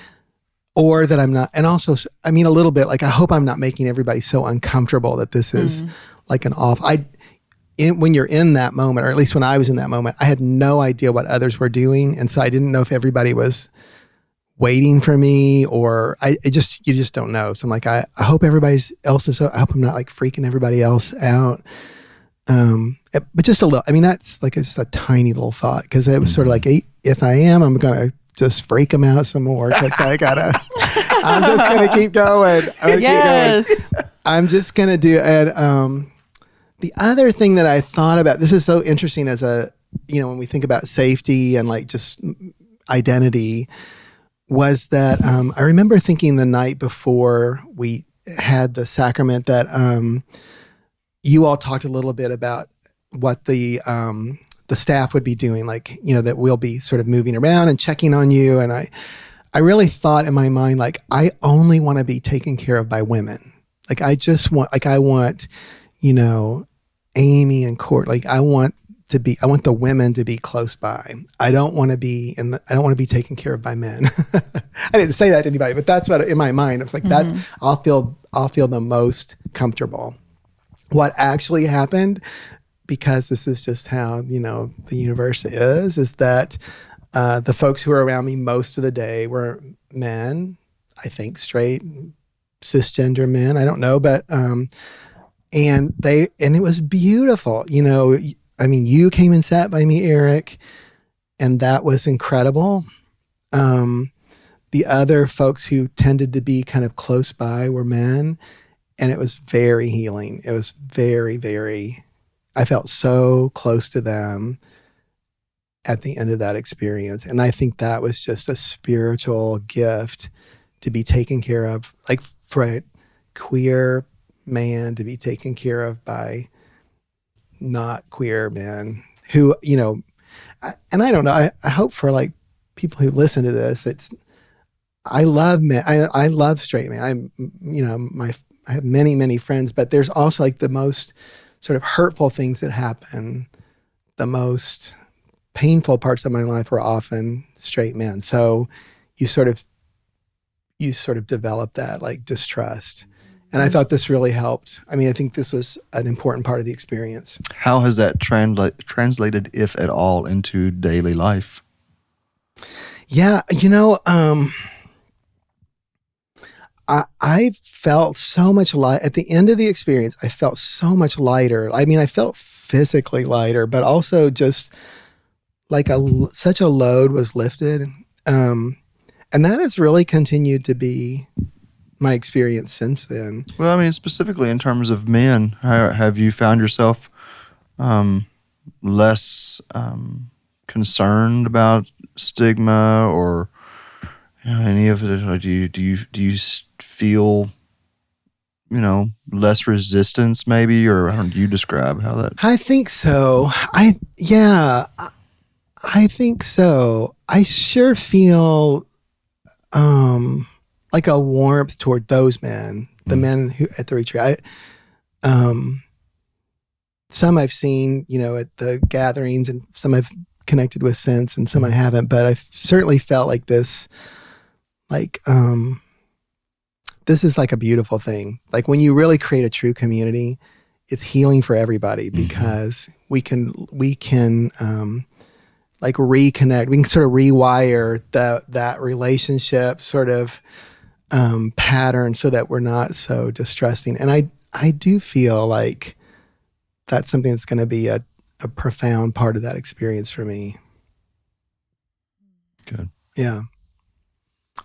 or that I'm not and also I mean a little bit like I hope I'm not making everybody so uncomfortable that this is mm. like an off I in, when you're in that moment, or at least when I was in that moment, I had no idea what others were doing, and so I didn't know if everybody was waiting for me, or I it just you just don't know. So I'm like, I, I hope everybody's else is. I hope I'm not like freaking everybody else out. Um, eh, but just a little. I mean, that's like just a tiny little thought because it was sort of like, eh, if I am, I'm gonna just freak them out some more because I gotta. I'm just gonna keep going. I'm gonna keep going. I'm just gonna do it. Um, the other thing that I thought about this is so interesting as a you know when we think about safety and like just identity was that um, I remember thinking the night before we had the sacrament that um, you all talked a little bit about what the um, the staff would be doing, like you know that we'll be sort of moving around and checking on you, and I I really thought in my mind like I only want to be taken care of by women, like I just want like I want you know Amy and Court, like I want to be I want the women to be close by. I don't want to be in the I don't want to be taken care of by men. I didn't say that to anybody, but that's what in my mind. I was like, that's I'll feel I'll feel the most comfortable. What actually happened, because this is just how, you know, the universe is, is that uh, the folks who were around me most of the day were men, I think straight, cisgender men. I don't know, but um and they and it was beautiful you know i mean you came and sat by me eric and that was incredible. Um the other folks who tended to be kind of close by were men and it was very healing. It was very very i felt so close to them at the end of that experience. And i think that was just a spiritual gift to be taken care of like for a queer man to be taken care of by not queer men who you know I, and i don't know I, I hope for like people who listen to this it's i love men i, I love straight men i'm you know my i have many many friends but there's also like the most sort of hurtful things that happen the most painful parts of my life were often straight men. So you sort of you sort of develop that like distrust and I thought this really helped. I mean, I think this was an important part of the experience. How has that transla- translated, if at all, into daily life? Yeah, you know, um, I I felt so much light at the end of the experience. I felt so much lighter. I mean, I felt physically lighter, but also just like a such a load was lifted, um, and that has really continued to be my experience since then. Well, I mean, specifically in terms of men, how, have you found yourself um, less um, concerned about stigma or you know, any of it? Or do you do you do you feel you know less resistance, maybe, or how do you describe how that? I think so. I yeah, I- I think so. I sure feel um like a warmth toward those men, the men who at the retreat. I, um some I've seen, you know, at the gatherings and some I've connected with since and some I haven't, but I've certainly felt like this like um this is like a beautiful thing. Like when you really create a true community, it's healing for everybody because we can we can um like reconnect we can sort of rewire the that relationship sort of um pattern so that we're not so distrusting and i i do feel like that's something that's going to be a, a profound part of that experience for me Good. Yeah.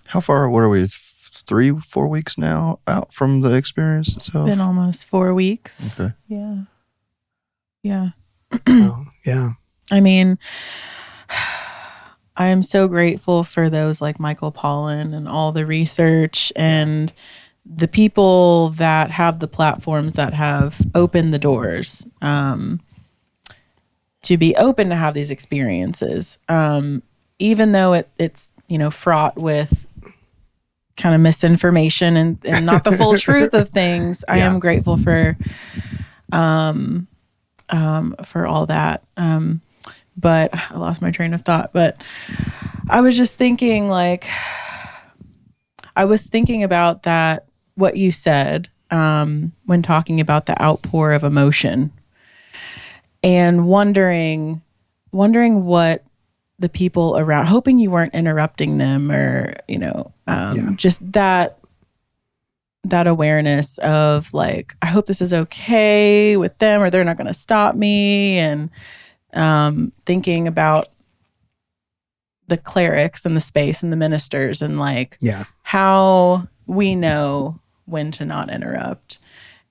How far? What are we? Three, four weeks now out from the experience itself. Been almost four weeks. Okay. Yeah. Yeah. Oh, yeah. I mean, I am so grateful for those like Michael Pollan and all the research and the people that have the platforms that have opened the doors um, to be open to have these experiences. Um, even though it, it's, you know, fraught with kind of misinformation and, and not the full truth of things, I am grateful for um, um, for all that. Um, but I lost my train of thought. But I was just thinking, like, I was thinking about that, what you said um, when talking about the outpour of emotion and wondering, wondering what the people around, hoping you weren't interrupting them or, you know, um, Yeah. just that that awareness of like i hope this is okay with them or they're not going to stop me and um thinking about the clerics and the space and the ministers and like Yeah. how we know when to not interrupt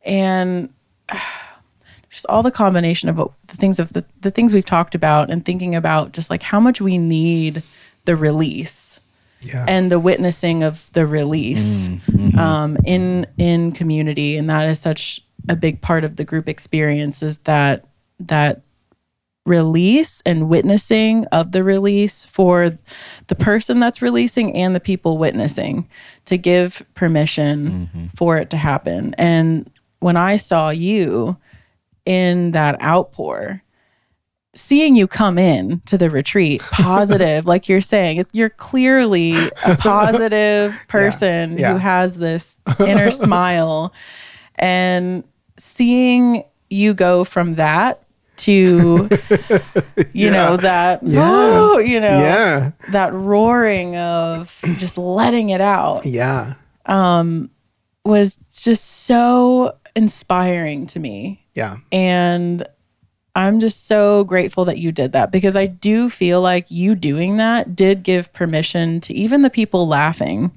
and just all the combination of what, the things of the, the things we've talked about and thinking about just like how much we need the release Yeah. and the witnessing of the release um, in in community, and that is such a big part of the group experience. Is that that release and witnessing of the release for the person that's releasing and the people witnessing to give permission mm-hmm. for it to happen. And when I saw you in that outpour, seeing you come in to the retreat positive like you're saying you're clearly a positive person yeah. who has this inner smile and seeing you go from that to you know that Yeah. oh, you know yeah. that roaring of just letting it out Yeah. Um was just so inspiring to me Yeah. and I'm just so grateful that you did that because I do feel like you doing that did give permission to even the people laughing,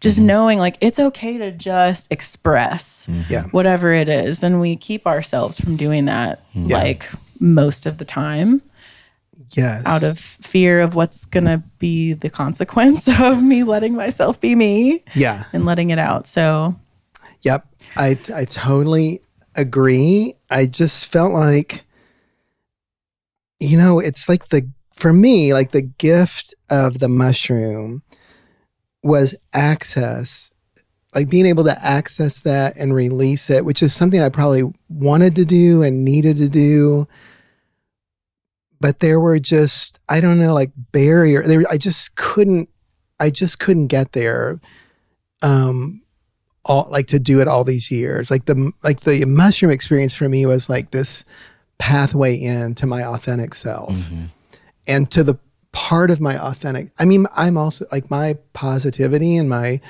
just mm-hmm. knowing like it's okay to just express mm-hmm. Yeah. whatever it is. And we keep ourselves from doing that mm-hmm. like most of the time Yes. out of fear of what's going to be the consequence of me letting myself be me Yeah. and letting it out. So, Yep. I I totally agree. I just felt like you know, it's like the for me, like the gift of the mushroom was access. Like being able to access that and release it, which is something I probably wanted to do and needed to do. But there were just, I don't know, like barrier. There, I just couldn't, I just couldn't get there. Um, all like to do it all these years. Like the like the mushroom experience for me was like this pathway into my authentic self and to the part of my authentic. I mean, I'm also like my positivity and my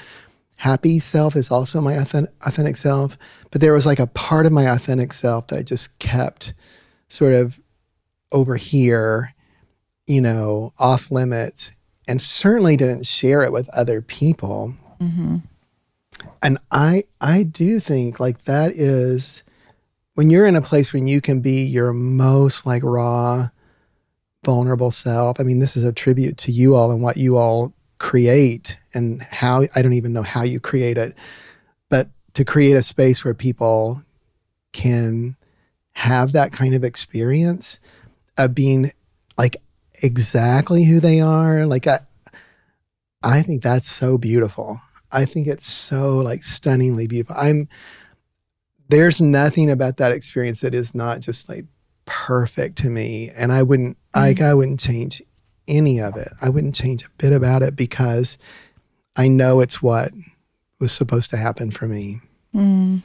happy self is also my authentic, authentic self. But there was like a part of my authentic self that I just kept sort of over here, you know, off limits, and certainly didn't share it with other people mm-hmm. and i i do think like that is when you're in a place when you can be your most like raw vulnerable self i mean this is a tribute to you all and what you all create and how i don't even know how you create it but to create a space where people can have that kind of experience of being like exactly who they are like i i think that's so beautiful I think it's so like stunningly beautiful. I'm there's nothing about that experience that is not just like perfect to me. And I wouldn't like mm-hmm. I wouldn't change any of it. I wouldn't change a bit about it because I know it's what was supposed to happen for me. Mm.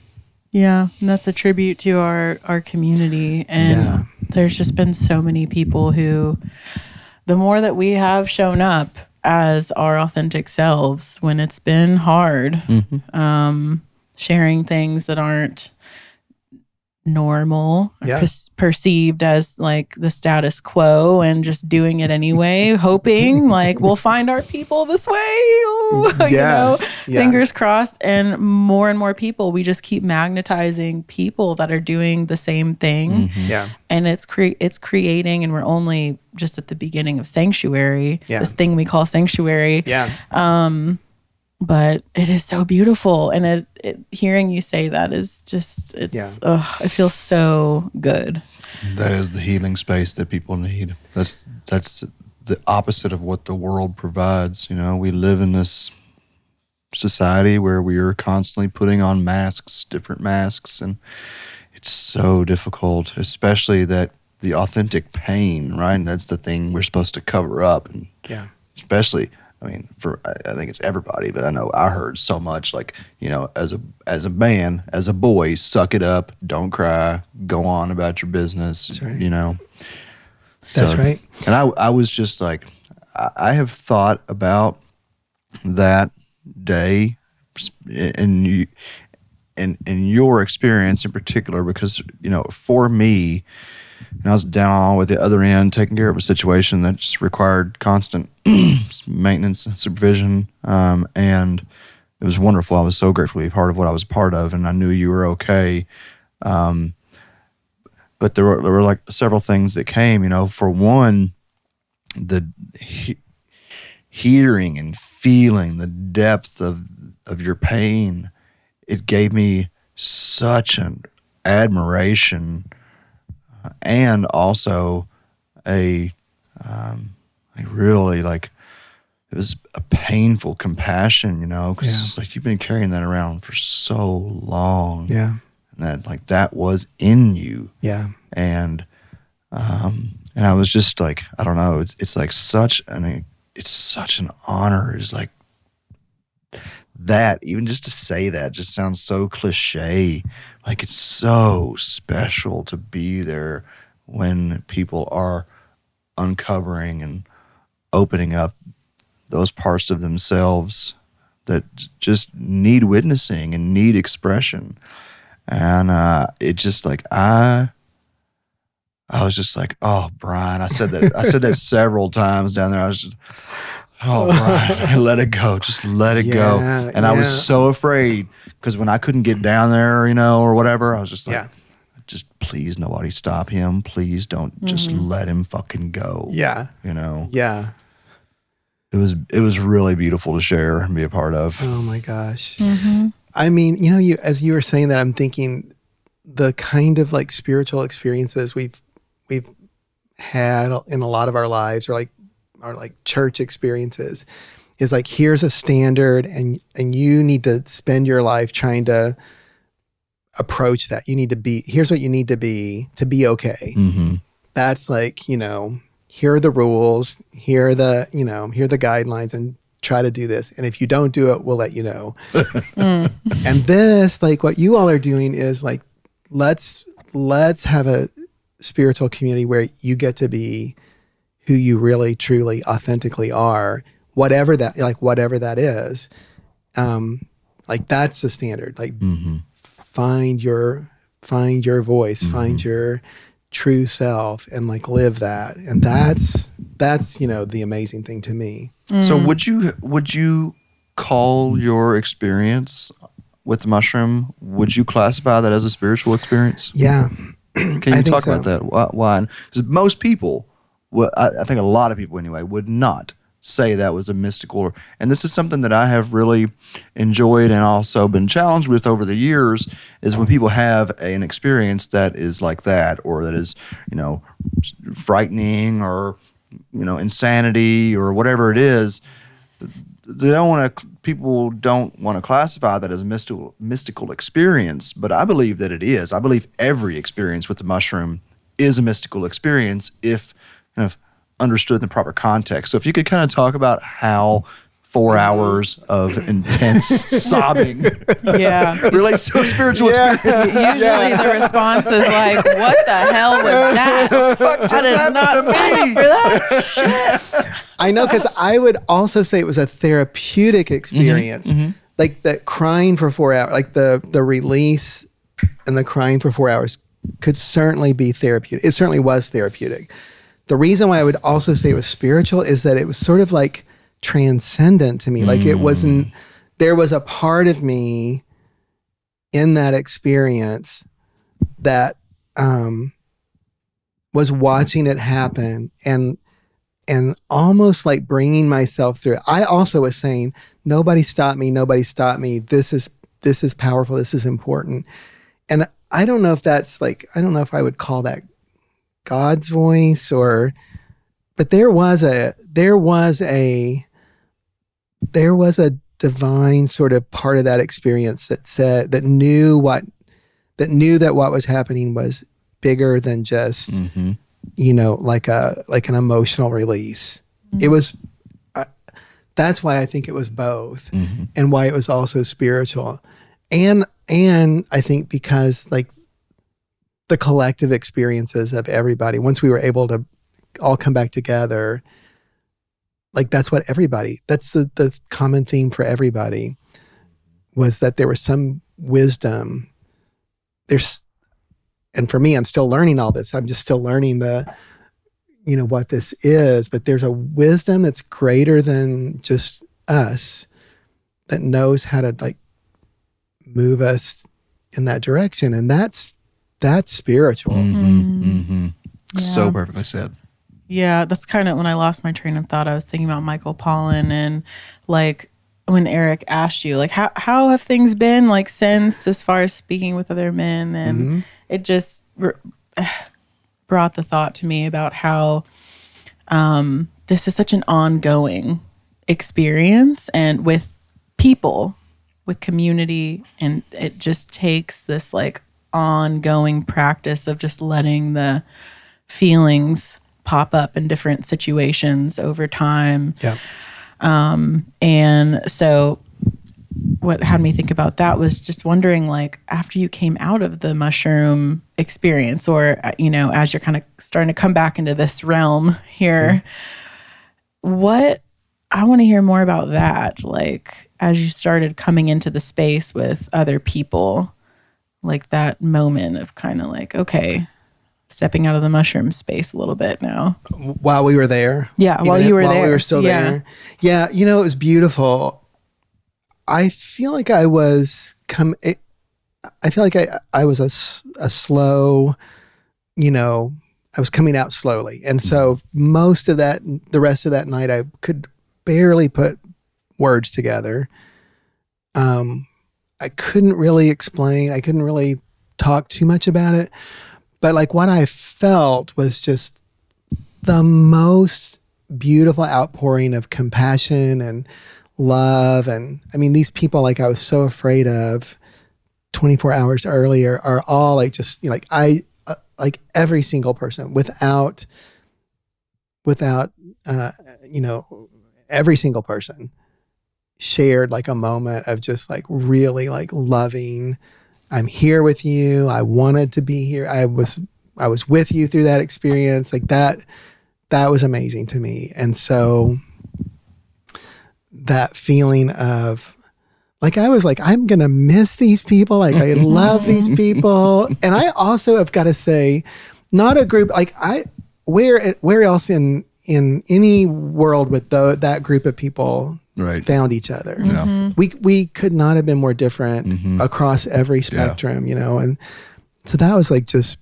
Yeah, and that's a tribute to our our community and Yeah. there's just been so many people who the more that we have shown up as our authentic selves when it's been hard mm-hmm. um sharing things that aren't normal, Yeah. perce- perceived as like the status quo, and just doing it anyway, hoping like we'll find our people this way. Ooh, you Yeah. know, Yeah. fingers crossed. And more and more people, we just keep magnetizing people that are doing the same thing mm-hmm. Yeah. and it's cre- it's creating and we're only just at the beginning of sanctuary Yeah. this thing we call sanctuary Yeah. Um, but it is so beautiful and it, it hearing you say that is just it's Yeah. ugh, it feels so good That is the healing space that people need. That's that's the opposite of what the world provides. You know, we live in this society where we are constantly putting on masks, different masks, and it's so difficult, especially that the authentic pain, right? And that's the thing we're supposed to cover up and Yeah. especially i mean for I, think it's everybody but i know i heard so much like you know as a as a man as a boy suck it up don't cry go on about your business right. you know That's right. and i i was just like I, I have thought about that day and you and in your experience in particular because you know for me and I was down all with the other end, taking care of a situation that just required constant maintenance and supervision. Um, and it was wonderful. I was so grateful to be part of what I was part of, and I knew you were okay. Um, but there were, there were like several things that came, you know, for one, the he- hearing and feeling the depth of, of your pain, it gave me such an admiration and also a, um, a really like it was a painful compassion, you know, because Yeah. it's like you've been carrying that around for so long, Yeah. and that like that was in you, Yeah. and um, and I was just like, I don't know, it's it's like such an it's such an honor. It's like that even just to say that just sounds so cliche like it's so special to be there when people are uncovering and opening up those parts of themselves that just need witnessing and need expression. And uh it just like i i was just like oh brian i said that i said that several times down there. I was just oh brian let it go. Just let it go. Yeah, and i was so afraid because when i couldn't get down there you know or whatever i was just like Yeah. just please nobody stop him. Please don't just mm-hmm. let him fucking go. Yeah. you know? Yeah. it was it was really beautiful to share and be a part of. Oh my gosh. Mm-hmm. I mean, you know, you as you were saying that, I'm thinking the kind of like spiritual experiences we've we've had in a lot of our lives, or like our like church experiences, is like here's a standard, and and you need to spend your life trying to approach that. You need to be here's what you need to be to be okay. mm-hmm. That's like you know here are the rules, here are the you know here are the guidelines, and try to do this. And if you don't do it, we'll let you know. And this, like what you all are doing is like, let's let's have a spiritual community where you get to be who you really truly authentically are, whatever that like whatever that is. Um, like that's the standard. Like Mm-hmm. find your find your voice, find your true self and like live that. And that's that's, you know, the amazing thing to me. So would you would you call your experience with the mushroom? Would you classify that as a spiritual experience? Yeah. Can you think talk so. about that? Why? why? Because most people, well, I, think a lot of people anyway, would not say that was a mystical. And this is something that I have really enjoyed and also been challenged with over the years. Is when people have an experience that is like that, or that is, you know, frightening, or you know, insanity, or whatever it is they don't want to people don't want to classify that as a mystical mystical experience but i believe that it is i believe every experience with the mushroom is a mystical experience if kind of understood in the proper context so if you could kind of talk about how four hours of intense sobbing yeah relates to a spiritual experience Usually the response is like, "What the hell was that? I just did happened not to sign me." up for that." I know because I would also say it was a therapeutic mm-hmm. experience. Mm-hmm. Like that crying for four hours, like the the release and the crying for four hours could certainly be therapeutic. It certainly was therapeutic. The reason why I would also say it was spiritual is that it was sort of like transcendent to me. Like it wasn't, there was a part of me in that experience that um, was watching it happen and and almost like bringing myself through it. I also was saying, nobody stop me, nobody stop me. This is this is powerful. This is important. And I don't know if that's like I don't know if I would call that God's voice or but there was a there was a there was a divine sort of part of that experience that said that knew what that knew that what was happening was bigger than just Mm-hmm. you know like a like an emotional release it was uh, that's why i think it was both Mm-hmm. and why it was also spiritual and and i think because like the collective experiences of everybody once we were able to all come back together like that's what everybody that's the the common theme for everybody was that there was some wisdom. There's and for me i'm still learning all this. I'm just still learning the you know what this is but there's a wisdom that's greater than just us that knows how to like move us in that direction. And that's that's spiritual Mm-hmm. Mm-hmm. So Yeah. perfectly said. Yeah, that's kind of when I lost my train of thought. I was thinking about Michael Pollan and like when Eric asked you, like, how how have things been like since as far as speaking with other men, and it just r- brought the thought to me about how um, this is such an ongoing experience, and with people, with community, and it just takes this like ongoing practice of just letting the feelings pop up in different situations over time. yeah. And so what had me think about that was just wondering like after you came out of the mushroom experience or uh, you know as you're kind of starting to come back into this realm here what I want to hear more about that like as you started coming into the space with other people like that moment of kind of like okay stepping out of the mushroom space a little bit now while we were there. Yeah, while you were there. while we were still Yeah. there. Yeah, you know, it was beautiful. I feel like I was come. It, I feel like I I was a, a slow, you know, I was coming out slowly, and so most of that, the rest of that night, I could barely put words together. Um, I couldn't really explain. I couldn't really talk too much about it, but like what I felt was just the most beautiful outpouring of compassion and love and i mean these people like i was so afraid of 24 hours earlier are all like just you know, like i uh, like every single person without without uh you know every single person shared like a moment of just like really like loving i'm here with you i wanted to be here i was i was with you through that experience like that that was amazing to me. And so that feeling of like I was like, I'm gonna miss these people. Like I love these people. And I also have got to say, not a group like I where where else in in any world with tho- that group of people Right. found each other. Yeah. Mm-hmm. We we could not have been more different mm-hmm. across every spectrum, you know. And so that was like just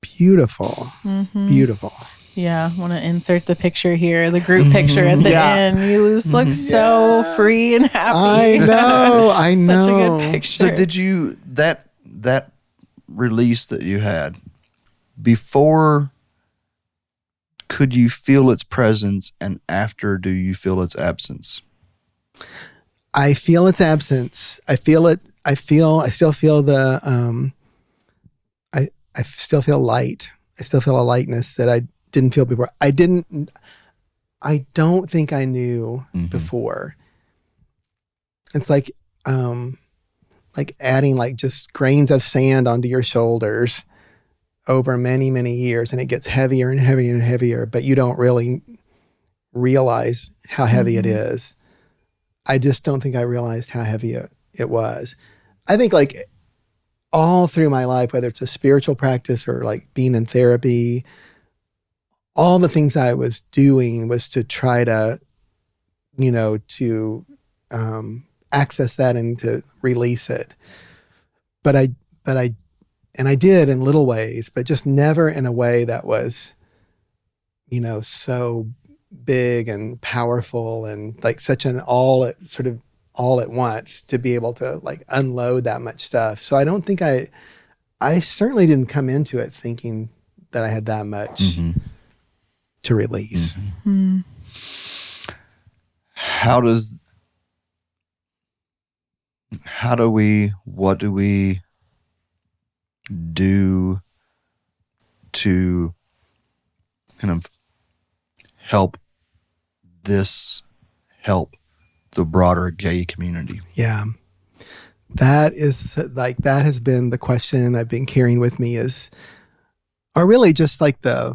beautiful, mm-hmm. beautiful. Yeah, want to insert the picture here, the group picture at the Yeah. end. You just look so free and happy. I know, I Such know. a good picture. So did you that that release that you had before could you feel its presence and after do you feel its absence? I feel its absence. I feel it. I feel. I still feel the. Um, I I still feel light. I still feel a lightness that I didn't feel before. I didn't. I don't think I knew Mhm. before. It's like, um, like adding like just grains of sand onto your shoulders over many many years, and it gets heavier and heavier and heavier. But you don't really realize how heavy it is. I just don't think I realized how heavy it, it was. I think like all through my life, whether it's a spiritual practice or like being in therapy, all the things I was doing was to try to, you know, to um, access that and to release it. But I, but I, and I did in little ways, but just never in a way that was, you know, so big and powerful and like such an all at sort of all at once to be able to like unload that much stuff. So I don't think I I certainly didn't come into it thinking that I had that much Mm-hmm. to release. Hmm. How does how do we what do we do to kind of help this help the broader gay community? Yeah. That is like that has been the question I've been carrying with me is are really just like the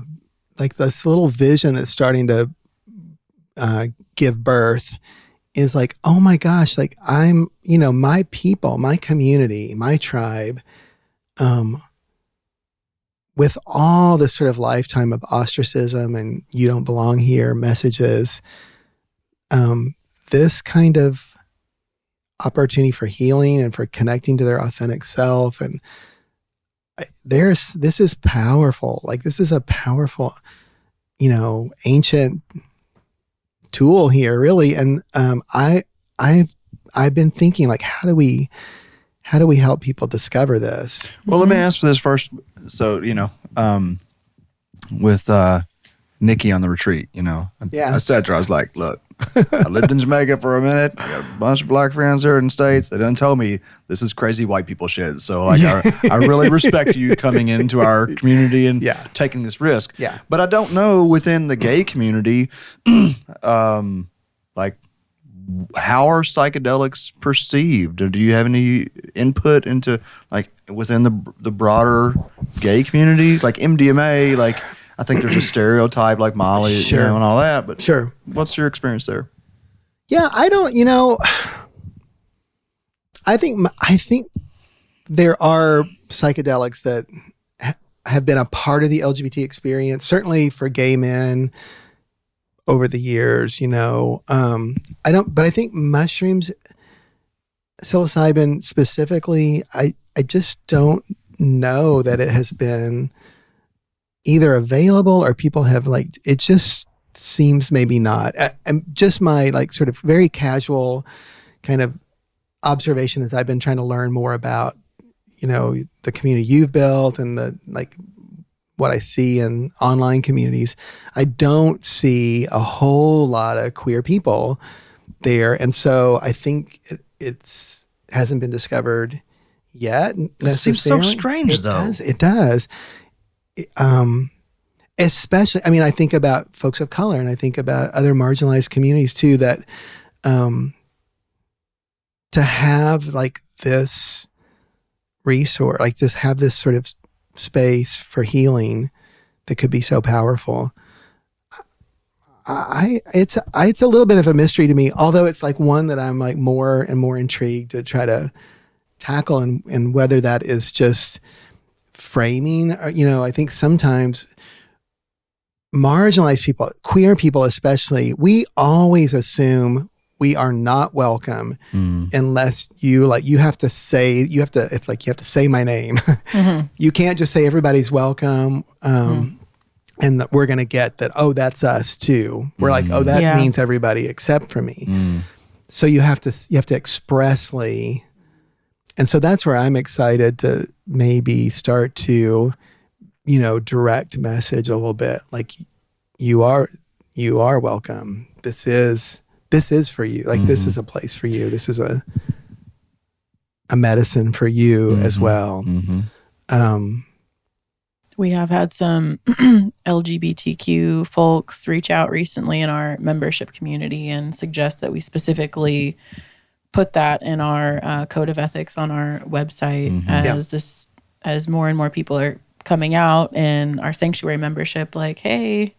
like this little vision that's starting to uh, give birth is like, oh my gosh, like I'm, you know, my people, my community, my tribe, um, with all this sort of lifetime of ostracism and you don't belong here messages, um, this kind of opportunity for healing and for connecting to their authentic self and there's this is powerful. Like this is a powerful you know ancient tool here really. And um i i've i've been thinking like how do we how do we help people discover this Well, let me ask for this first. So, you know, um, with uh, Nikki on the retreat, you know, Yeah. I said I was like, look, I lived in Jamaica for a minute. I got a bunch of black friends here in the States. They didn't tell me this is crazy white people shit. So, like, I, I really respect you coming into our community and Yeah. taking this risk. Yeah. But I don't know within the gay community, um, like, how are psychedelics perceived? Or do you have any input into like within the the broader gay community, like MDMA? Like, I think there's a stereotype like Molly, Sure. you know, and all that. But sure what's your experience there? Yeah, I don't. You know, I think I think there are psychedelics that ha- have been a part of the LGBT experience. Certainly for gay men over the years. You know, um, I don't. But I think mushrooms, psilocybin specifically, I I just don't know that it has been either available or people have like it just seems maybe not. A- And just my like sort of very casual kind of observation as I've been trying to learn more about, you know, the community you've built and the like what I see in online communities. I don't see a whole lot of queer people there. And so I think it, it's hasn't been discovered yet. It seems so strange, It though. Does, it does. It- um, especially, I mean, I think about folks of color and I think about other marginalized communities too that um, to have like this resource, like just have this sort of space for healing that could be so powerful. I it's I, it's a little bit of a mystery to me, although it's like one that I'm like more and more intrigued to try to tackle and and whether that is just framing or, you know, I think sometimes marginalized people, queer people especially, we always assume we are not welcome mm. unless you like you have to say you have to it's like you have to say my name. Mm-hmm. you can't just say everybody's welcome. Um mm. and that we're going to get that oh that's us too we're like oh that Yeah. means everybody except for me so you have to you have to expressly and so that's where i'm excited to maybe start to you know direct message a little bit like you are you are welcome this is this is for you. Like this is a place for you. This is a a medicine for you as well. Mm-hmm. um We have had some LGBTQ folks reach out recently in our membership community and suggest that we specifically put that in our uh, code of ethics on our website as Yeah. this as more and more people are coming out in our sanctuary membership like hey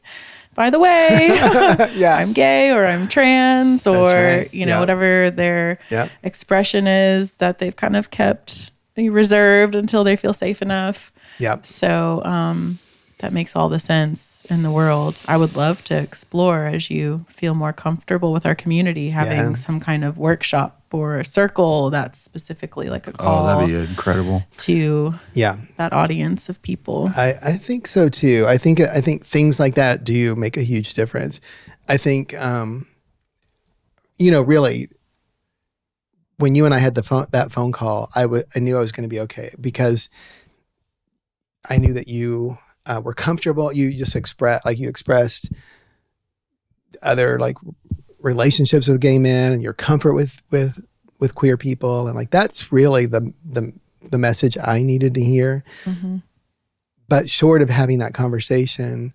by the way yeah i'm gay or i'm trans or right. you know Yeah. whatever their Yep. expression is that they've kind of kept reserved until they feel safe enough. Yep. So um, that makes all the sense in the world. I would love to explore as you feel more comfortable with our community, having Yeah. some kind of workshop or a circle that's specifically like a call Oh, that'd be incredible. to Yeah. that audience of people. I, I think so too. I think I think things like that do make a huge difference. I think um, you know, really when you and I had the phone that phone call, I wa- I knew I was going to be okay because I knew that you uh, were comfortable. You just express like you expressed other like relationships with gay men and your comfort with with with queer people. And like that's really the the the message I needed to hear. Mhm. but short of having that conversation,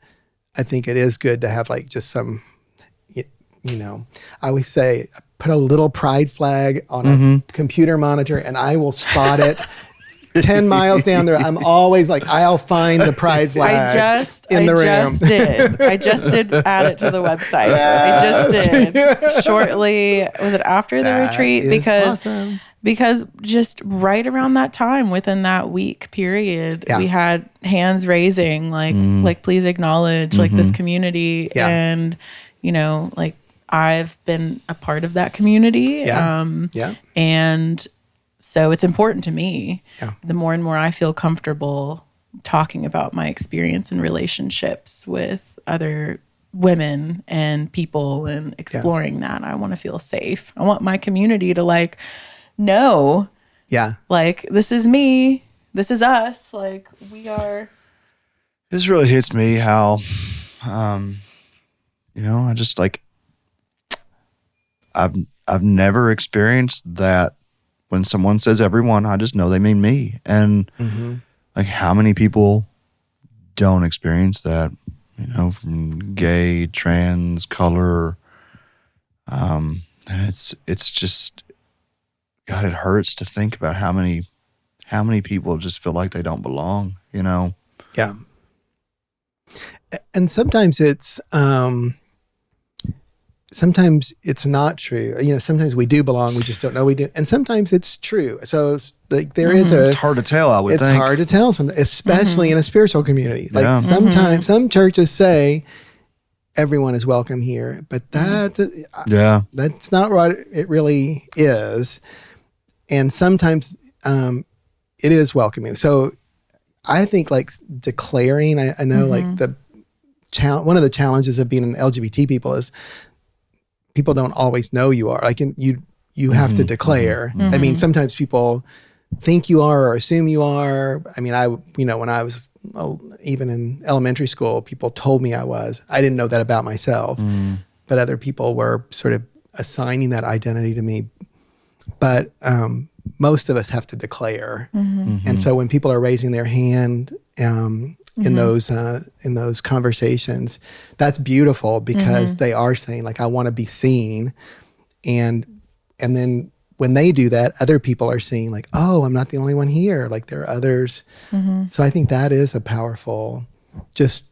I think it is good to have like just some, y- you know, I always say put a little pride flag on a computer monitor and I will spot it 10 miles down there. I'm always like, I'll find the pride flag. I just in the I room. just did. I just did add it to the website. I just did. Shortly was it after the That retreat? is Because awesome. because just right around that time within that week period Yeah. we had hands raising like like please acknowledge like this community Mm-hmm. Yeah. and you know like I've been a part of that community Yeah. um Yeah. and so it's important to me Yeah. the more and more I feel comfortable talking about my experience and relationships with other women and people and exploring that. I want to feel safe. I want my community to like know Yeah. like this is me, this is us, like we are This really hits me how, um, you know, I just like, I've I've never experienced that. When someone says everyone, I just know they mean me, and like how many people don't experience that, you know, from gay, trans, color, um, and it's it's just, God, it hurts to think about how many how many people just feel like they don't belong, you know. Yeah. And sometimes it's um sometimes it's not true. You know, sometimes we do belong, we just don't know we do. And sometimes it's true. So it's like there is mm-hmm. a It's hard to tell, I would it's think. hard to tell some especially mm-hmm. in a spiritual community. Like Yeah. Mm-hmm. sometimes some churches say everyone is welcome here, but that uh, Yeah. that's not what it really is. And sometimes um, it is welcoming. So I think like declaring, I, I know like the challenge, one of the challenges of being an LGBT people is people don't always know you are. Like in, you, you have to declare. I mean, sometimes people think you are or assume you are. I mean, I, you know, when I was uh, even in elementary school, people told me I was, I didn't know that about myself but other people were sort of assigning that identity to me. But um, most of us have to declare, and so when people are raising their hand um, in mm-hmm. those uh, in those conversations, that's beautiful because mm-hmm. they are saying like, "I want to be seen," and and then when they do that, other people are seeing like, "Oh, I'm not the only one here. Like there are others." Mm-hmm. So I think that is a powerful, just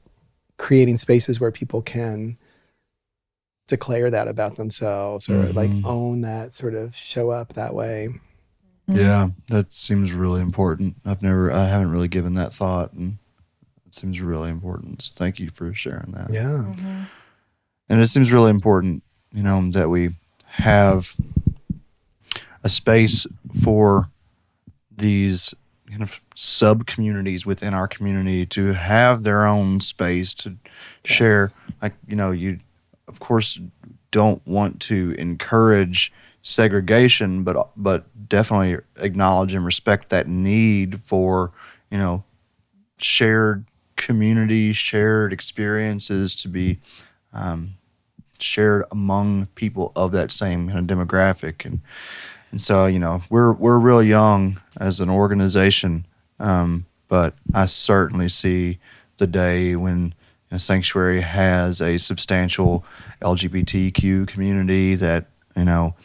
creating spaces where people can declare that about themselves or like own that sort of show up that way. Yeah. That seems really important. I've never, I haven't really given that thought, and it seems really important. So thank you for sharing that. Yeah. Mm-hmm. And it seems really important, you know, that we have a space for these kind of sub communities within our community to have their own space to share. Like, you know, you, of course, don't want to encourage segregation, but but definitely acknowledge and respect that need for you know shared community, shared experiences to be um, shared among people of that same kind of demographic. And and so you know we're we're real young as an organization um, but I certainly see the day when you know, sanctuary has a substantial LGBTQ community that you know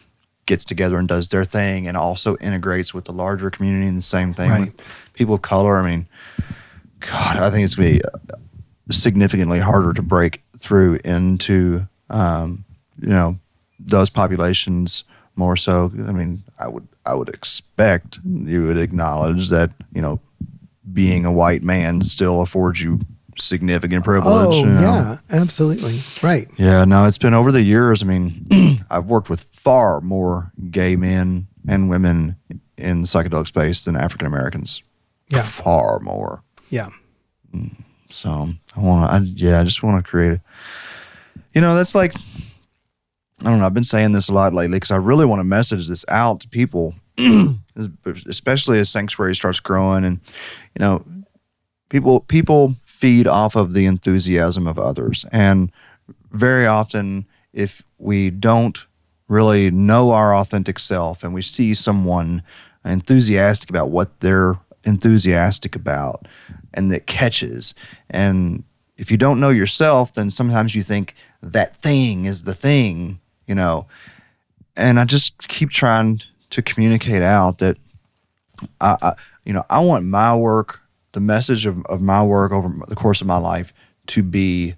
gets together and does their thing and also integrates with the larger community and the same thing with people of color. I mean God I think it's gonna be significantly harder to break through into um, you know those populations more so. I mean, I would I would expect you would acknowledge that you know being a white man still affords you significant privilege. Oh, you know? yeah, absolutely. Right. Yeah, no, it's been over the years. I mean, I've worked with far more gay men and women in the psychedelic space than African Americans. Yeah. Far more. Yeah. So I want to, I, yeah, I just want to create you know, that's like, I don't know. I've been saying this a lot lately because I really want to message this out to people, especially as Sanctuary starts growing and, you know, people, people feed off of the enthusiasm of others. And very often, if we don't really know our authentic self and we see someone enthusiastic about what they're enthusiastic about and that catches. And if you don't know yourself then sometimes you think that thing is the thing you know? And i just keep trying to communicate out that I, I you know i want my work the message of, of my work over the course of my life to be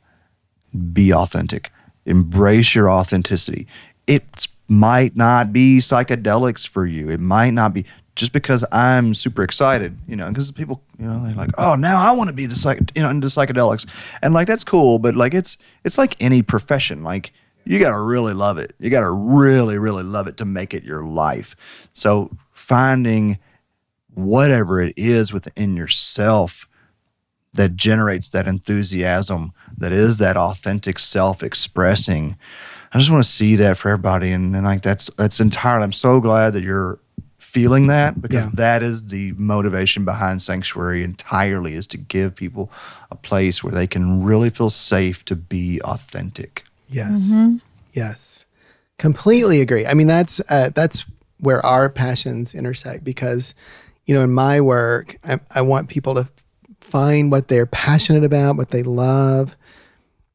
be authentic. Embrace your authenticity. It might not be psychedelics for you. It might not be just because i'm super excited you know because people you know they're like oh now i want to be the psych you know into psychedelics. And like that's cool but like it's it's like any profession like you gotta really love it. You gotta really really love it to make it your life. So finding whatever it is within yourself that generates that enthusiasm that is that authentic self expressing i just want to see that for everybody and, and like that's that's entirely i'm so glad that you're feeling that because Yeah. that is the motivation behind sanctuary entirely is to give people a place where they can really feel safe to be authentic Yes. Mm-hmm. Yes. Completely agree. I mean, that's uh, that's where our passions intersect because, you know, in my work, I, I want people to find what they're passionate about, what they love,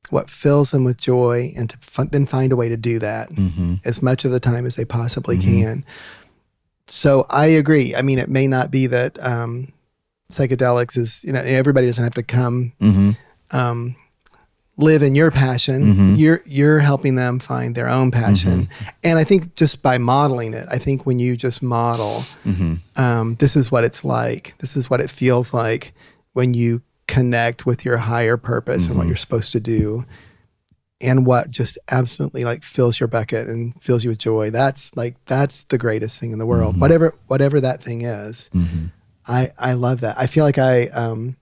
what fills them with joy, and to f- then find a way to do that mm-hmm. as much of the time as they possibly mm-hmm. can. So I agree. I mean, it may not be that um, psychedelics is, you know, everybody doesn't have to come mm-hmm. um, live in your passion. You're you're helping them find their own passion, and I think just by modeling it, I think when you just model, um, this is what it's like. This is what it feels like when you connect with your higher purpose and what you're supposed to do, and what just absolutely like fills your bucket and fills you with joy. That's like that's the greatest thing in the world. Mm-hmm. Whatever whatever that thing is, mm-hmm. I I love that. I feel like I um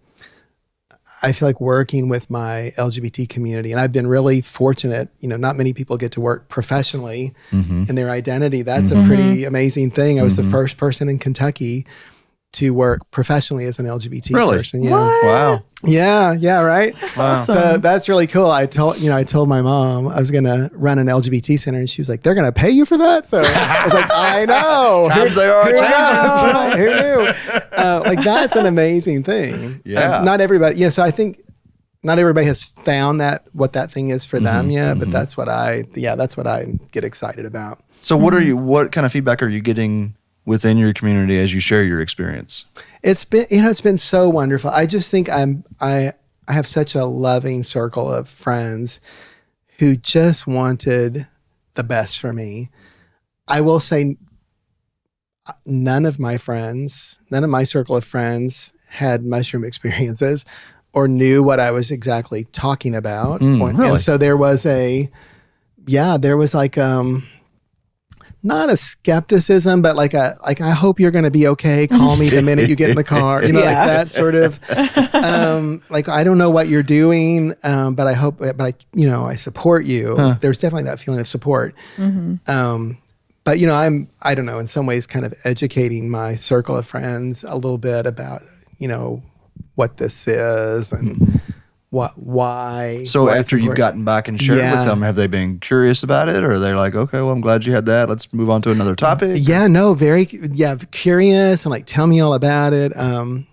I feel like working with my LGBT community, and I've been really fortunate. You know, not many people get to work professionally mm-hmm. in their identity. That's a pretty amazing thing. I was the first person in Kentucky to work professionally as an LGBT Really? person. Yeah. wow Yeah, yeah, right. Wow. So that's really cool. I told you know I told my mom I was going to run an LGBT center, and she was like, "They're going to pay you for that." So I was like, "I know." Times they are Who changing. knows. Who knew? Uh, like that's an amazing thing. Yeah. Um, not everybody. Yeah. So I think not everybody has found that what that thing is for Mm-hmm. them yet, but that's what I. Yeah, that's what I get excited about. so what are you what kind of feedback are you getting within your community as you share your experience It's been you know it's been so wonderful. I just think I'm I I have such a loving circle of friends who just wanted the best for me. I will say none of my friends, none of my circle of friends had mushroom experiences or knew what I was exactly talking about. Mm, really? And so there was a yeah, there was like um not a skepticism, but like a like I hope you're going to be okay. Call me the minute you get in the car. You know, Yeah. like that sort of. Um, like I don't know what you're doing, um, but I hope, but I you know I support you. There's definitely that feeling of support. Um, but you know I'm I don't know in some ways kind of educating my circle of friends a little bit about you know what this is and what why. So why after you've gotten back and shared Yeah. with them, have they been curious about it, or are they like, okay, well, I'm glad you had that. Let's move on to another topic. Yeah, no, very yeah, curious and like tell me all about it. Um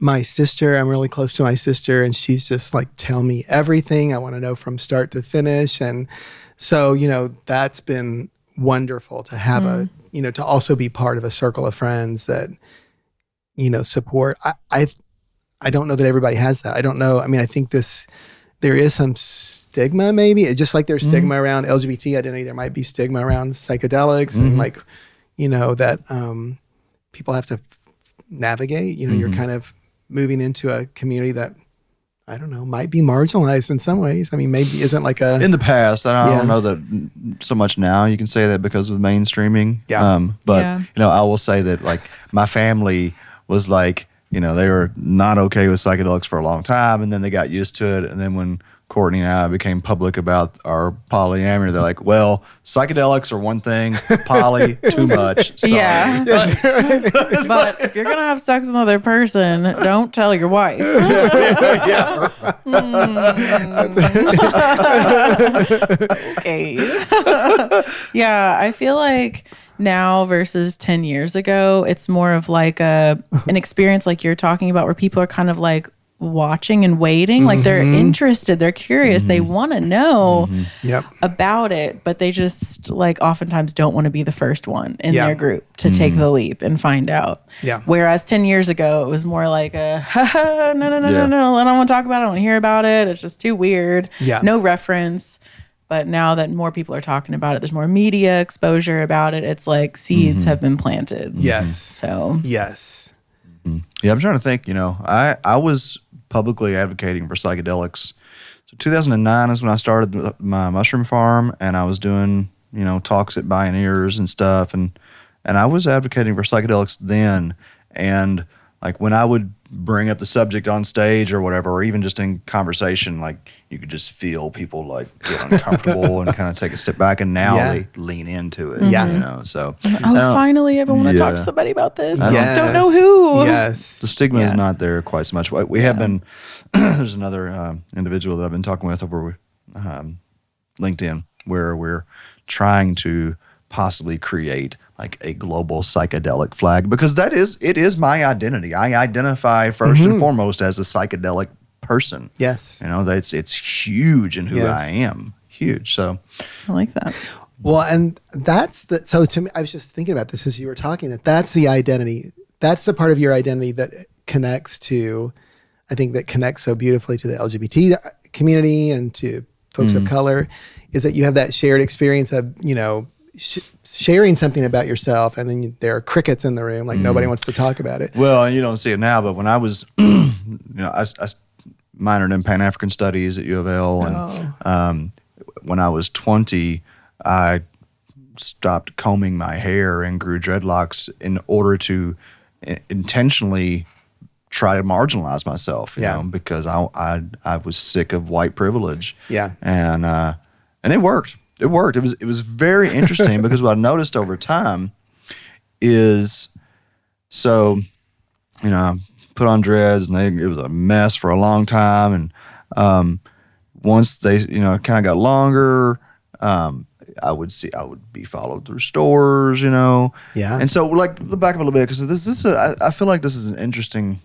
my sister, I'm really close to my sister and she's just like tell me everything. I want to know from start to finish and so, you know, that's been wonderful to have a, you know, to also be part of a circle of friends that you know support. I I I don't know that everybody has that. I don't know. I mean, I think this there is some stigma, maybe just like there's stigma around LGBT identity, there might be stigma around psychedelics and like, you know, that um, people have to navigate. You know, you're kind of moving into a community that I don't know might be marginalized in some ways. I mean, maybe isn't like a in the past. I Yeah. don't know that so much now. You can say that because of mainstreaming. Yeah. Um, but Yeah. you know, I will say that like my family was like, you know, they were not okay with psychedelics for a long time, and then they got used to it, and then when Courtney and I became public about our polyamory, they're like, well, psychedelics are one thing, poly too much. Sorry. Yeah. But, but if you're gonna have sex with another person, don't tell your wife. yeah. Hmm. okay. yeah, I feel like now versus 10 years ago, it's more of like a an experience like you're talking about where people are kind of like watching and waiting, like they're mm-hmm. interested, they're curious, they mm-hmm. want to know mm-hmm. yep. about it, but they just like oftentimes don't want to be the first one in Yeah. their group to take the leap and find out. Yeah. Whereas 10 years ago, it was more like a, no, no, no, Yeah. no, no, I don't want to talk about it. I don't want to hear about it. It's just too weird. Yeah. No reference. But now that more people are talking about it, there's more media exposure about it. It's like seeds mm-hmm. have been planted. Mm-hmm. Yes. So, Yes. Mm-hmm. Yeah, I'm trying to think. You know, I I was publicly advocating for psychedelics. So 2009 is when I started my mushroom farm, and I was doing you know talks at Bioneers and stuff, and and I was advocating for psychedelics then. And like when I would bring up the subject on stage or whatever, or even just in conversation, like you could just feel people like get uncomfortable and kind of take a step back, and now Yeah. they lean into it. Yeah. you know, so oh, uh, finally, I want to talk to somebody about this. I I don't- just don't Yes. know who. Yes. the stigma is not there quite so much. We- We have been. there's another um, individual that I've been talking with over um, LinkedIn where we're trying to possibly create like a global psychedelic flag because that is it is my identity. I identify 1st and mm-hmm. foremost as a psychedelic person. Yes. You know that's it's huge in who Yes. I am. Huge. So I like that. Well, and that's the so to me, I was just thinking about this as you were talking that that's the identity. That's the part of your identity that connects to, I think that connects so beautifully to the LGBT community and to folks of mm. color, is that you have that shared experience of you know sh- sharing something about yourself, and then you, there are crickets in the room, like nobody wants to talk about it. Well, you don't see it now, but when I was, you know, I, I minored in Pan African Studies at U of L, and um, when I was twenty, I stopped combing my hair and grew dreadlocks in order to intentionally try to marginalize myself. You Yeah. know, because I, I I was sick of white privilege. Yeah. and uh, and it worked. It worked. It was it was very interesting because what I noticed over time is so you know I put on dreads and they it was a mess for a long time and um, once they you know kind of got longer um, I would see I would be followed through stores you know Yeah. and so like look back up a little bit because this, this is a, I, I feel like this is an interesting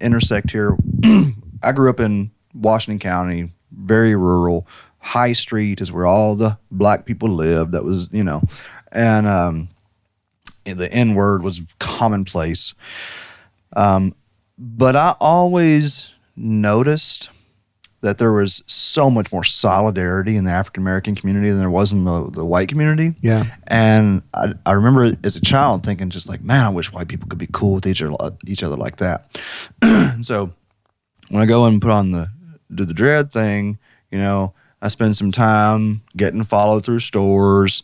intersect here I grew up in Washington County very rural High Street is where all the black people lived that was you know and um, the N word was commonplace. Um, but I always noticed that there was so much more solidarity in the African American community than there was in the, the white community. Yeah. And I, I remember as a child thinking just like, man, I wish white people could be cool with each other, each other like that. so when I go and put on the do the dread thing, you know, I spend some time getting followed through stores,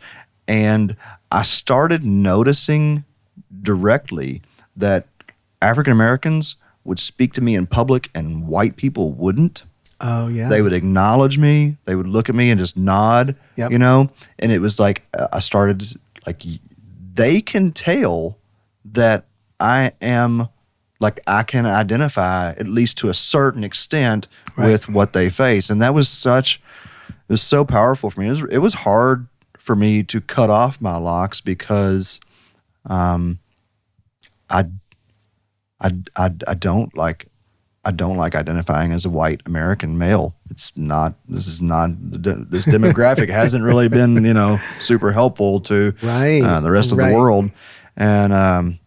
and I started noticing directly that African Americans would speak to me in public and white people wouldn't. Oh yeah. They would acknowledge me. They would look at me and just nod, Yep. you know? And it was like, uh, I started, like, they can tell that I am, like, I can identify, at least to a certain extent, Right. with what they face. And that was such, it was so powerful for me. It was, it was hard for me to cut off my locks because um, I, I, I, I don't like I don't like identifying as a white American male. It's not. This is not. This demographic hasn't really been, you know, super helpful to Right, uh, the rest of right. the world. And um,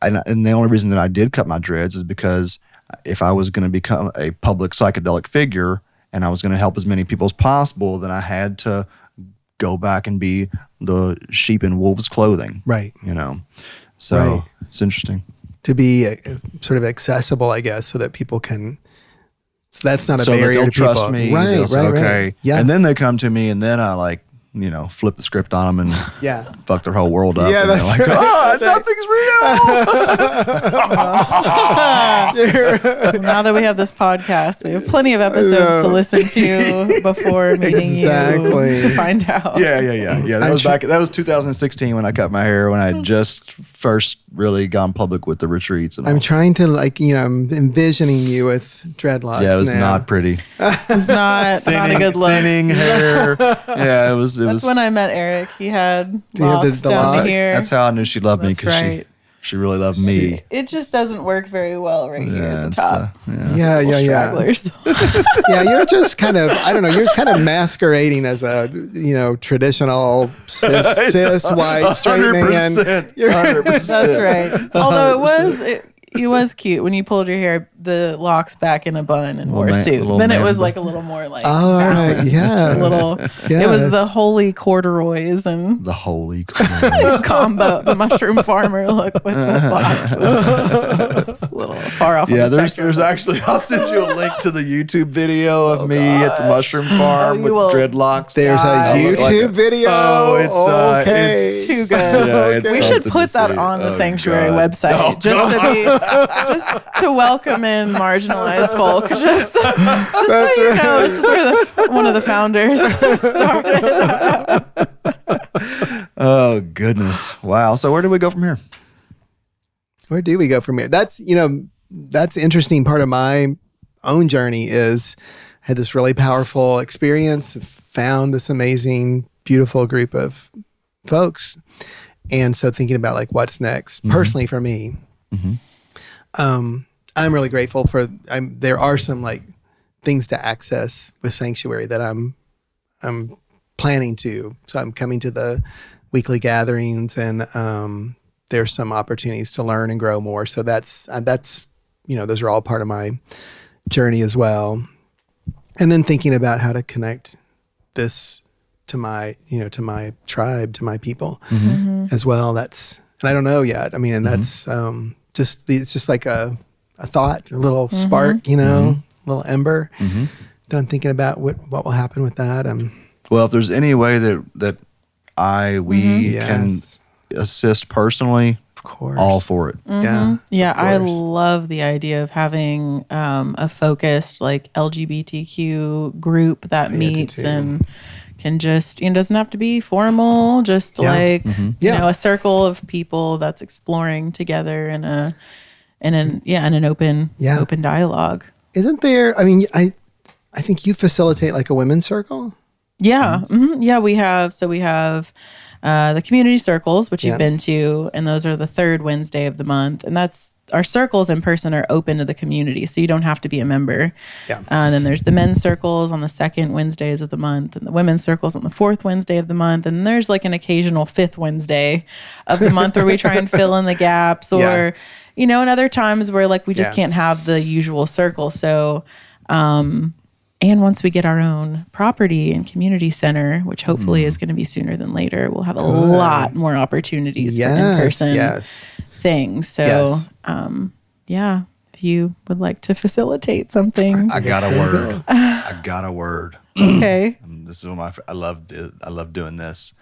and and the only reason that I did cut my dreads is because if I was going to become a public psychedelic figure and I was going to help as many people as possible, then I had to go back and be the sheep in wolves' clothing. Right. You know, so Right. it's interesting. To be uh, sort of accessible, I guess, so that people can. So that's not a so that barrier they'll to people. trust me. Right, They'll right, say, right. okay. Yeah. And then they come to me, and then I like, you know, flip the script on them and yeah. fuck their whole world up. Yeah, and that's like, right. oh, That's right. nothing's real. now that we have this podcast, we have plenty of episodes know. to listen to before meeting Exactly. you to find out. yeah, yeah, yeah, yeah. That was back. That was 2016 when I cut my hair. When I had just first really gone public with the retreats. And. I'm trying to like you know I'm envisioning you with dreadlocks. yeah, it was now. not pretty. It's not not a good look. Thinning hair. yeah, it was. It That's was. when I met Eric. He had you have the- locks the down locks? here. That's how I knew she loved me That's because right. she she really loved me. It just doesn't work very well right here Yeah, at the it's uh, top. the- yeah. Yeah, yeah, yeah. Stragglers. yeah, you're just kind of I don't know. You're just kind of masquerading as a you know traditional cis, cis white straight man. 100%, You're- 100%. That's right. Although it was it, it was cute when you pulled your hair, the locks back in a bun and wore a suit. Then it was bun. like a little more like oh, balanced, yes. a little. It was the holy corduroys and The holy Christ. combo, the mushroom farmer look with the locks. A little far off. on Yeah, the there's spectrum. there's actually I'll send you a link to the YouTube video of me at the mushroom farm Oh, with will- dreadlocks. There's a I look YouTube like a- video. Oh, it's, uh, okay. it's- too good. Yeah, it's we should put that on the Oh, sanctuary God. website Oh, just to be just to welcome in marginalized folk. Just, just so you know, this is where the, one of the founders started. Oh goodness! Wow. So where do we go from here? Where do we go from here? That's you know that's the interesting part of my own journey is I had this really powerful experience, found this amazing, beautiful group of folks, and so thinking about like what's next mm-hmm. personally for me. Mm-hmm. Um, I'm really grateful for. I'm there are some like things to access with Sanctuary that I'm I'm planning to. So I'm coming to the weekly gatherings and um, there's some opportunities to learn and grow more. So that's uh, that's you know those are all part of my journey as well. And then thinking about how to connect this to my you know to my tribe to my people as well. That's and I don't know yet. I mean, and that's um, just the, it's just like a a thought, a little spark, you know, little ember that I'm thinking about what what will happen with that. Um, Well, if there's any way that that I we can Yes. assist personally, of course, all for it. yeah, Yeah, I love the idea of having um, a focused like LGBTQ group that I meets too. and can just you it doesn't have to be formal, just Yeah. like Mm-hmm. you Yeah. know a circle of people that's exploring together in a in an yeah in an open Yeah. open dialogue. Isn't there? I mean, I I think you facilitate like a women's circle. Yeah, mhm. yeah, we have. So we have uh, the community circles, which Yeah. you've been to, and those are the third Wednesday of the month, and that's our circles in person are open to the community, so you don't have to be a member. Yeah. Uh, and then there's the men's circles on the second Wednesdays of the month, and the women's circles on the fourth Wednesday of the month, and there's like an occasional fifth Wednesday of the month where we try and fill in the gaps, or Yeah. you know, and other times where like we just Yeah. can't have the usual circle, so. Um, and once we get our own property and community center, which hopefully Mm. is going to be sooner than later, we'll have a lot more opportunities for in person yes. Things. So, Yes. um, yeah, if you would like to facilitate something, I got a word. I got a word. okay. This is one of my. I love. I love doing this.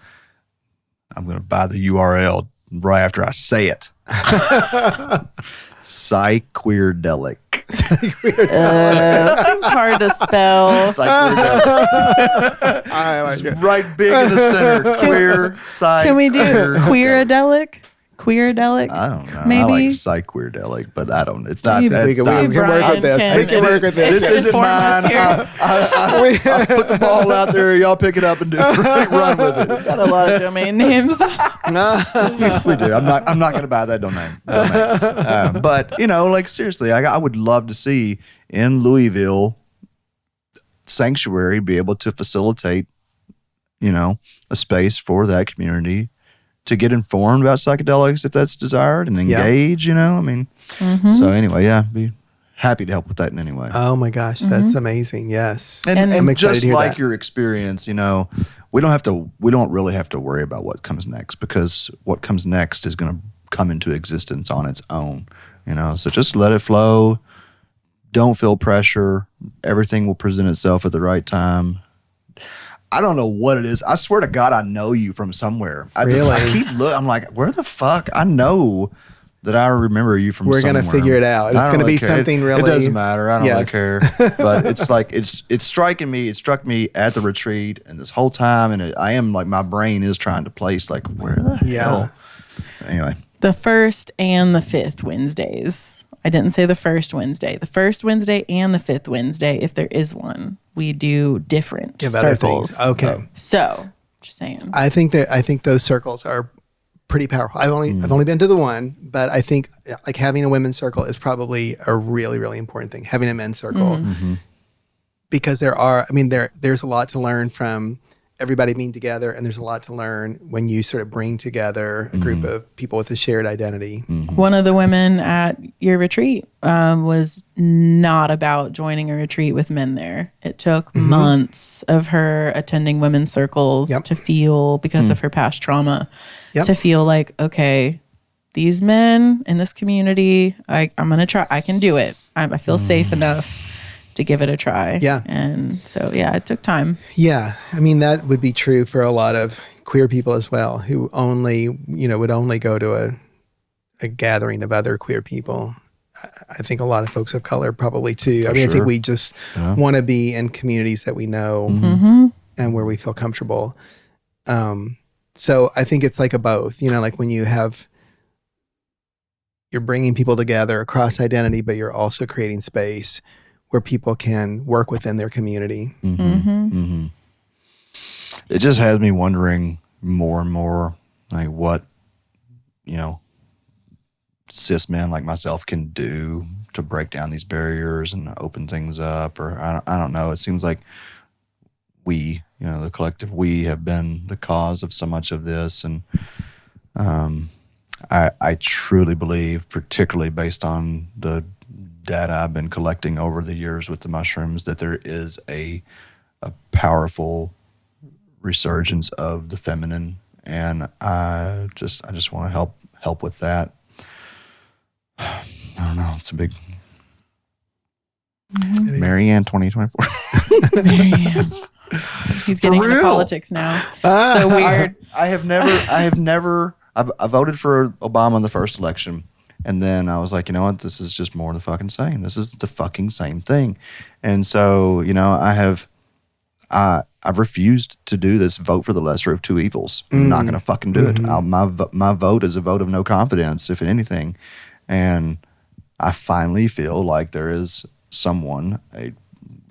I'm going to buy the URL right after I say it. Psyqueerdelic. Uh, seems hard to spell. Psyqueerdelic. I like It's right big in the center. Queer. Psych. Can we do queeradelic? Queeradelic? I don't know. I Maybe. like psyqueerdelic, but I don't. Know. It's not. Maybe- We can, not we can work with this. Brian We can can- work with this. This isn't Inform us mine. I, I, I, I put the ball out there. Y'all pick it up and do run with it. Got a lot of domain names. we do. I'm not. I'm not going to buy that domain. domain. Um, but you know, like seriously, I, I would love to see in Louisville sanctuary be able to facilitate, you know, a space for that community to get informed about psychedelics if that's desired and Yeah. engage. You know, I mean. Mm-hmm. So anyway, yeah, be happy to help with that in any way. Oh my gosh, mm-hmm. that's amazing. Yes. and, and- and just like that. your experience, you know, we don't have to. We don't really have to worry about what comes next because what comes next is going to come into existence on its own. You know, so just let it flow. Don't feel pressure. Everything will present itself at the right time. I don't know what it is. I swear to God, I know you from somewhere. I just I keep look. I'm like, where the fuck? I know that I remember you from. Somewhere. We're gonna figure it out. It's gonna be care. It- something It really- doesn't matter. I don't Yes. really care. But it's like it's it's striking me. It struck me at the retreat and this whole time, and it, I am like my brain is trying to place like where the Yeah. hell. Anyway, The first and the fifth Wednesdays. I didn't say the first Wednesday. The first Wednesday and the fifth Wednesday, if there is one, we do different Give other circles. things. Okay. So, just saying. I think that I think those circles are pretty powerful. I've only I've mm. only been to the one, but I think like having a women's circle is probably a really really important thing. Having a men's circle mm-hmm. Mm-hmm. because there are I mean there there's a lot to learn from everybody being together and there's a lot to learn when you sort of bring together a mm-hmm. group of people with a shared identity. Mm-hmm. One of the women at your retreat um, was not about joining a retreat with men there. It took mm-hmm. months of her attending women's circles Yep. to feel, because of mm. her past trauma, Yep. to feel like, okay, these men in this community, I, I'm going to try, I can do it. I, I feel mm. safe enough to give it a try. Yeah. And so, yeah, it took time. Yeah, I mean that would be true for a lot of queer people as well, who only you know would only go to a a gathering of other queer people. I- I think a lot of folks of color probably too. I mean, I think we just want to be in communities that we know Mm-hmm. and where we feel comfortable. Um, so I think it's like a both. You know, like when you have you're bringing people together across identity, but you're also creating space where people can work within their community. Mm-hmm. hmm it just has me wondering more and more like what you know cis men like myself can do to break down these barriers and open things up or I don't, I don't know it seems like we you know the collective we have been the cause of so much of this and um I, I truly believe, particularly based on the data I've been collecting over the years with the mushrooms, that there is a a powerful resurgence of the feminine, and I just I just want to help help with that. I don't know. It's a big Marianne twenty twenty four. Marianne. He's getting into politics now. Ah. so I weird. have, I have never, I have never, I, I voted for Obama in the first election. And then I was like, you know what? This is just more of the fucking same. This is the fucking same thing. And so, you know, I have, I, I've refused to do this vote for the lesser of two evils. I'm not going to mm. fucking do it. Mm-hmm. I'll, my, my vote is a vote of no confidence, if in anything. And I finally feel like there is someone, a,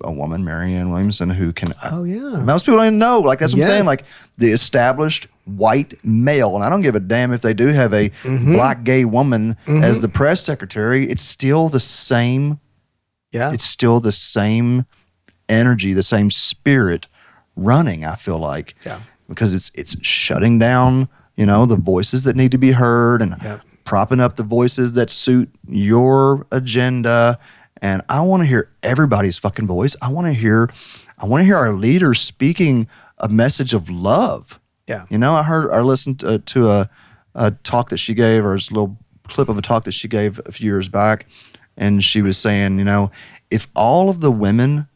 a woman, Marianne Williamson, who can uh, Oh yeah. most people don't even know. Like that's what I'm saying. Like the established white male, and I don't give a damn if they do have a mm-hmm. black gay woman mm-hmm. as the press secretary. It's still the same. Yeah. It's still the same energy, the same spirit running. I feel like Yeah. because it's it's shutting down. You know the voices that need to be heard and Yep. propping up the voices that suit your agenda. And I want to hear everybody's fucking voice. I want to hear, I want to hear our leaders speaking a message of love. Yeah. You know, I heard, I listened to, to a, a talk that she gave, or a little clip of a talk that she gave a few years back, and she was saying, you know, if all of the women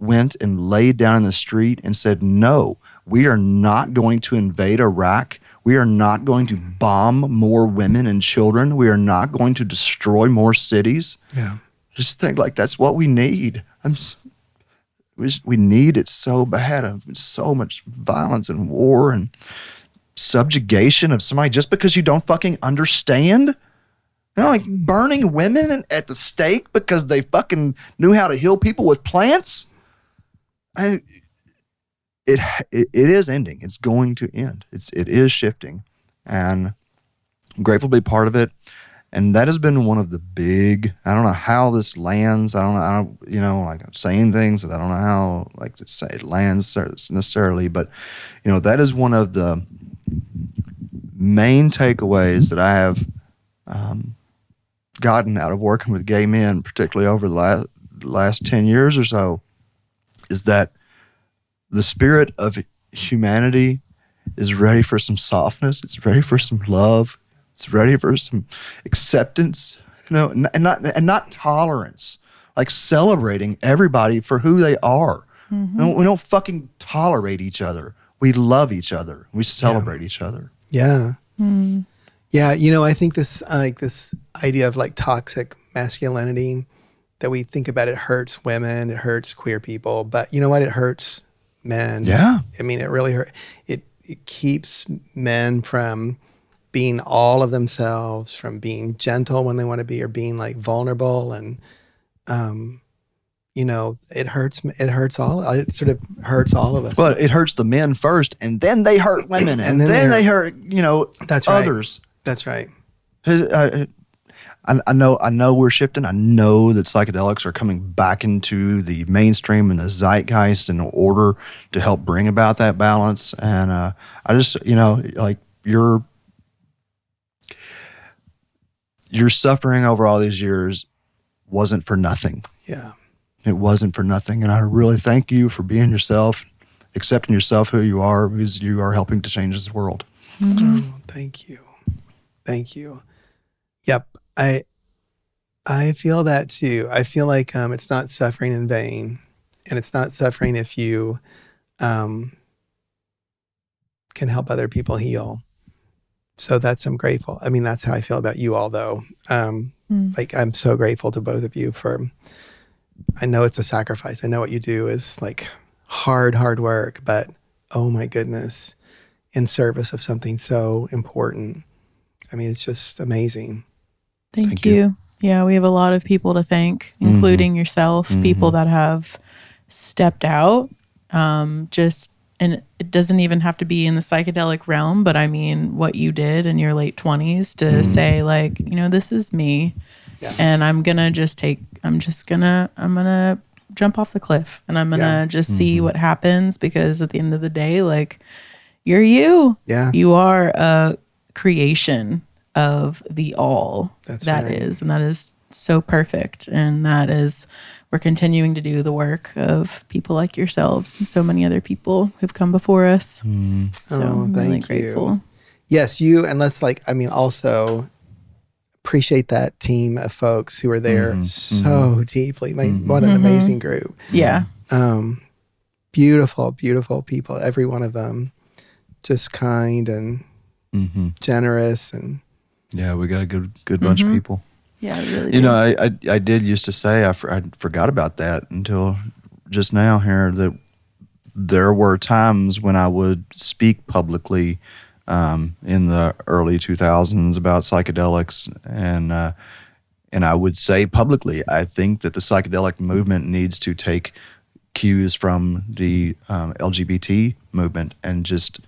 went and laid down in the street and said, no, we are not going to invade Iraq. We are not going to bomb more women and children. We are not going to destroy more cities. Yeah. Just think like that's what we need. I'm we, we need it so bad. So much violence and war and subjugation of somebody just because you don't fucking understand. You know, like burning women at the stake because they fucking knew how to heal people with plants. I, it, it it is ending. It's going to end. It's it is shifting, and I'm grateful to be part of it. And that has been one of the big. I don't know how this lands. I don't know. I don't. You know, like I'm saying things that I don't know how like to say it lands necessarily. But you know, that is one of the main takeaways that I have um, gotten out of working with gay men, particularly over the last, last 10 years or so, is that the spirit of humanity is ready for some softness. It's ready for some love. It's ready for some acceptance, you know, and and not and not tolerance. Like celebrating everybody for who they are. Mm-hmm. We, don't, we don't fucking tolerate each other. We love each other. We celebrate each other. Yeah. Hmm. Yeah, you know, I think this like this idea of like toxic masculinity that we think about it hurts women, it hurts queer people, but you know what? It hurts men. Yeah. I mean, it really hurt. It it keeps men from being all of themselves, from being gentle when they want to be, or being like vulnerable, and um, you know, it hurts. It hurts all. It sort of hurts all of us. But it hurts the men first, and then they hurt women, and, And then, then they hurt, you know, That's right. others. That's right. Uh, I, I know, I know we're shifting. I know that psychedelics are coming back into the mainstream and the zeitgeist in order to help bring about that balance. And uh, I just, you know, like your your suffering over all these years wasn't for nothing. Yeah. It wasn't for nothing. And I really thank you for being yourself, accepting yourself who you are, because you are helping to change this world. Oh, thank you. Thank you. Yep. I I feel that too. I feel like um, it's not suffering in vain. And it's not suffering if you um, can help other people heal. So that's I'm grateful. I mean, that's how I feel about you all though. Um, Mm. like I'm so grateful to both of you for I know it's a sacrifice. I know what you do is like hard, hard work, but oh my goodness, in service of something so important. I mean, it's just amazing. Thank, Thank you. you. Yeah, we have a lot of people to thank, including yourself, people that have stepped out. Um, just and it doesn't even have to be in the psychedelic realm, but I mean what you did in your late twenties to mm-hmm. say like, you know, this is me, Yeah. and I'm gonna just take. I'm just gonna. I'm gonna jump off the cliff, and I'm gonna Yeah. just see mm-hmm. what happens because at the end of the day, like, you're you. Yeah. You are a creation of the all That's that right. is, and that is so perfect. And that is, we're continuing to do the work of people like yourselves and so many other people who've come before us. Mm. So Oh, I'm really thank grateful. you. Yes, you and let's like I mean also appreciate that team of folks who are there mm-hmm. so mm-hmm. deeply. My, mm-hmm. What an amazing group. Yeah. Um, beautiful, beautiful people. Every one of them, just kind and Mm-hmm. generous and Yeah, we got a good good bunch of people. Yeah, really. You know, I, I I did used to say I, for, I forgot about that until just now here that there were times when I would speak publicly um, in the early 2000s about psychedelics and uh, and I would say publicly I think that the psychedelic movement needs to take cues from the um, LGBT movement and just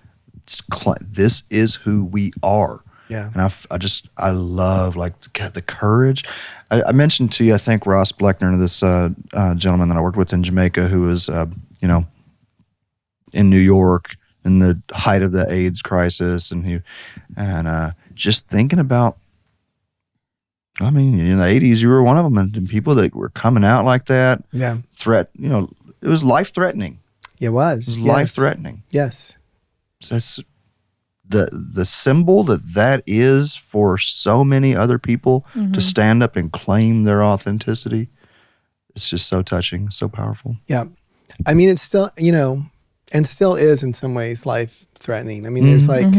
cl- this is who we are. Yeah. And I, f- I just, I love like the, the courage. I, I mentioned to you, I think Ross Bleckner, this uh, uh, gentleman that I worked with in Jamaica, who was, uh, you know, in New York in the height of the AIDS crisis, and he, and uh, just thinking about. I mean, in the '80s, you were one of them, and, and people that were coming out like that, yeah, threat, you know, it was life threatening. it was. It was yes. life threatening. Yes. So that's the the symbol that that is for so many other people to mm-hmm. stand up and claim their authenticity. It's just so touching, so powerful. Yeah. I mean, it's still, you know, and still is in some ways life threatening. I mean, there's mm-hmm. like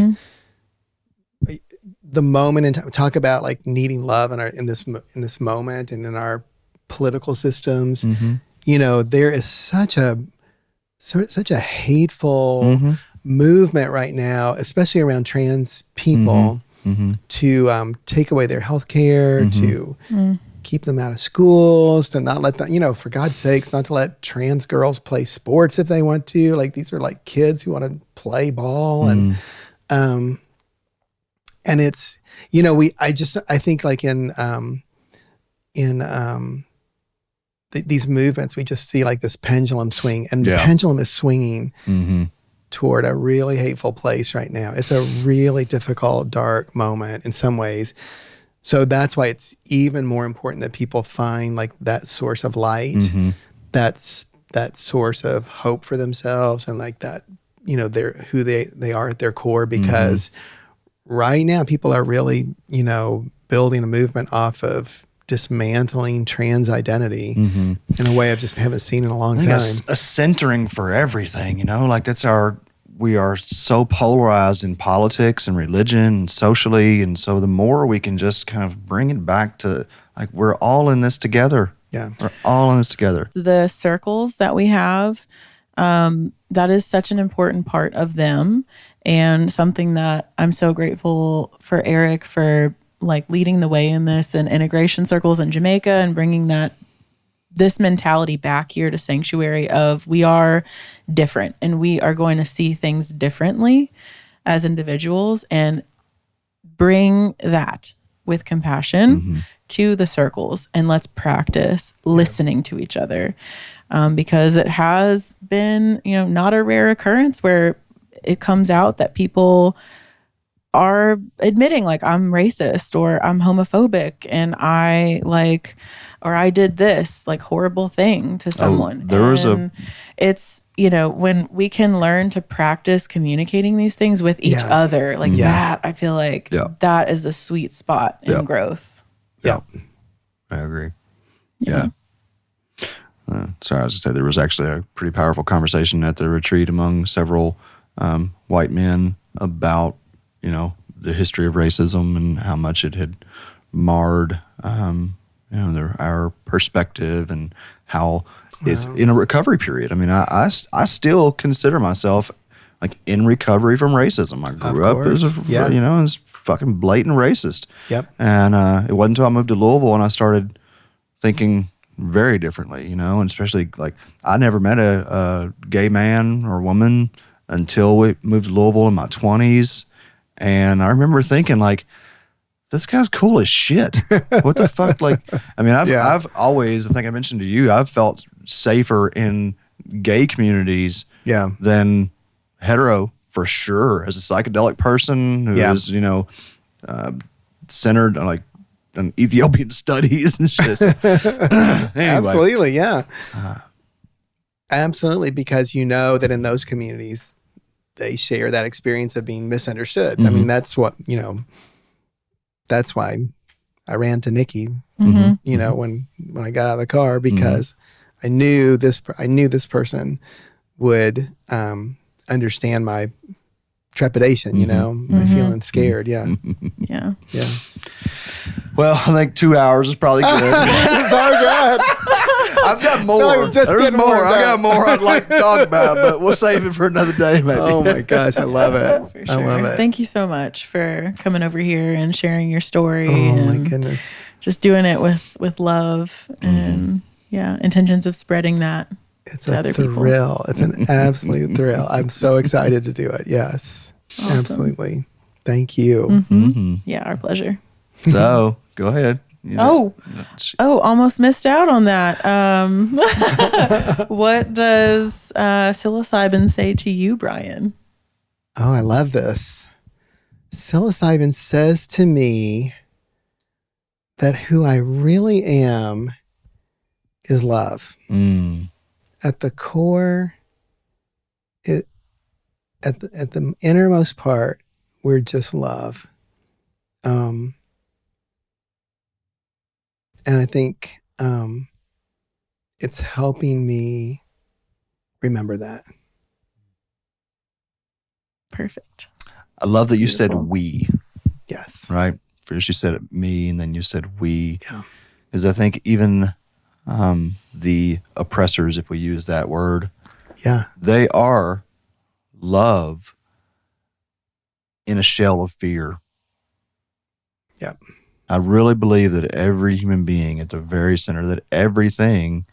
mm-hmm. the moment and talk about like needing love in our in this in this moment and in our political systems. You know, there is such a so, such a hateful movement right now, especially around trans people, to um, take away their health care, to keep them out of schools, to not let them, you know, for God's sakes, not to let trans girls play sports if they want to. Like these are like kids who want to play ball and um and it's you know, we I just I think like in um in um th- these movements we just see like this pendulum swing and the pendulum is swinging Mm-hmm. Toward a really hateful place right now. It's a really difficult, dark moment in some ways. So that's why it's even more important that people find like that source of light. Mm-hmm. That's that source of hope for themselves and like that, you know, they're who they they are at their core because right now people are really, you know, building a movement off of dismantling trans identity in a way I've just haven't seen in a long I think time. a, s- a centering for everything, you know, like that's our, we are so polarized in politics and religion and socially. And so the more we can just kind of bring it back to like, we're all in this together. Yeah. We're all in this together. the circles that we have um, that is such an important part of them and something that i'm so grateful for eric for like leading the way in this and integration circles in jamaica and bringing that this mentality back here to sanctuary of we are different and we are going to see things differently as individuals and bring that with compassion to the circles and let's practice listening to each other. Um, because it has been you know not a rare occurrence where it comes out that people are admitting like i'm racist or i'm homophobic and i like or i did this like horrible thing to someone there was a- it's you know when we can learn to practice communicating these things with each Yeah. other like Yeah. that i feel like Yeah. that is a sweet spot in Yeah. growth yeah. I agree. Yeah. Uh, sorry, I was just say there was actually a pretty powerful conversation at the retreat among several um, white men about you know the history of racism and how much it had marred um, you know their, our perspective and how it's in a recovery period. I mean, I, I, I still consider myself like in recovery from racism. I grew up as a. Yeah. you know as fucking blatant racist. Yep. And uh, it wasn't until I moved to Louisville and I started thinking very differently, you know, and especially like I never met a, a gay man or woman until we moved to Louisville in my 20s. And I remember thinking, like, this guy's cool as shit. What the fuck? Like, I mean, I've, Yeah. I've always, I think I mentioned to you, I've felt safer in gay communities Yeah. than hetero for sure. As a psychedelic person who is, Yeah. you know, uh, centered on like on Ethiopian studies and shit. anyway, Absolutely, yeah. Absolutely, because you know that in those communities, they share that experience of being misunderstood. I Mm-hmm. mean, that's what you know. That's why I ran to Nikki. Mhm. You know, when when I got out of the car Mm-hmm. because I knew this. I knew this person would um, understand my trepidation. You Mm-hmm. know, my feeling scared. Yeah, yeah yeah. Well, I think two hours is probably good. so good. I've got more. No, just There's more. I got more I'd like to talk about, but we'll save it for another day, maybe. Oh my gosh, I love it. for I love it. thank you so much for coming over here and sharing your story Oh my goodness. just doing it with with love and yeah intentions of spreading that It's a other people. thrill. It's an absolute thrill. I'm so excited to do it. Yes, Awesome. absolutely. Thank you. Mm-hmm. yeah our pleasure So go ahead. You know, oh oh almost missed out on that um what does uh psilocybin say to you brian Oh, I love this. Psilocybin says to me that who I really am is love. Mm, At the core, it at the, at the innermost part, we're just love. Um, and I think um, it's helping me remember that. perfect I love that you said we. Yes. right? First you said it, me, and then you said we. Yeah. Because I think even um, the oppressors, if we use that word, Yeah. they are love in a shell of fear. Yep. I really believe that every human being at the very center, that everything,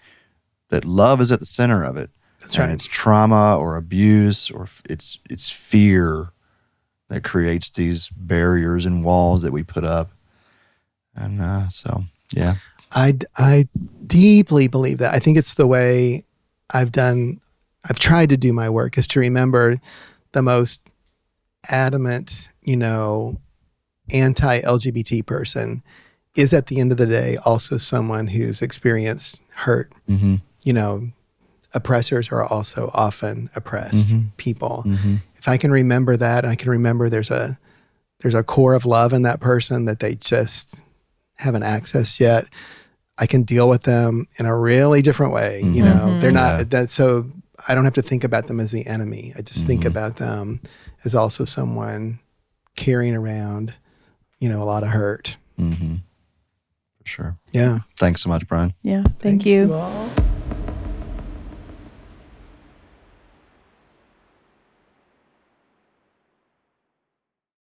that love is at the center of it. That's and right. it's trauma or abuse or it's it's fear that creates these barriers and walls that we put up. And uh, so, yeah. I, I deeply believe that. I think it's the way I've done, I've tried to do my work is to remember the most adamant, you know, anti LGBT person is at the end of the day also someone who's experienced hurt. Mm-hmm. You know, oppressors are also often oppressed Mm-hmm. people. If I can remember that, I can remember there's a there's a core of love in that person that they just haven't accessed yet. I can deal with them in a really different way. You know, they're not that so I don't have to think about them as the enemy. I just think about them as also someone carrying around, you know, a lot of hurt. Mm-hmm. For sure. Yeah. Thanks so much, Brian. Yeah. Thank, you. all.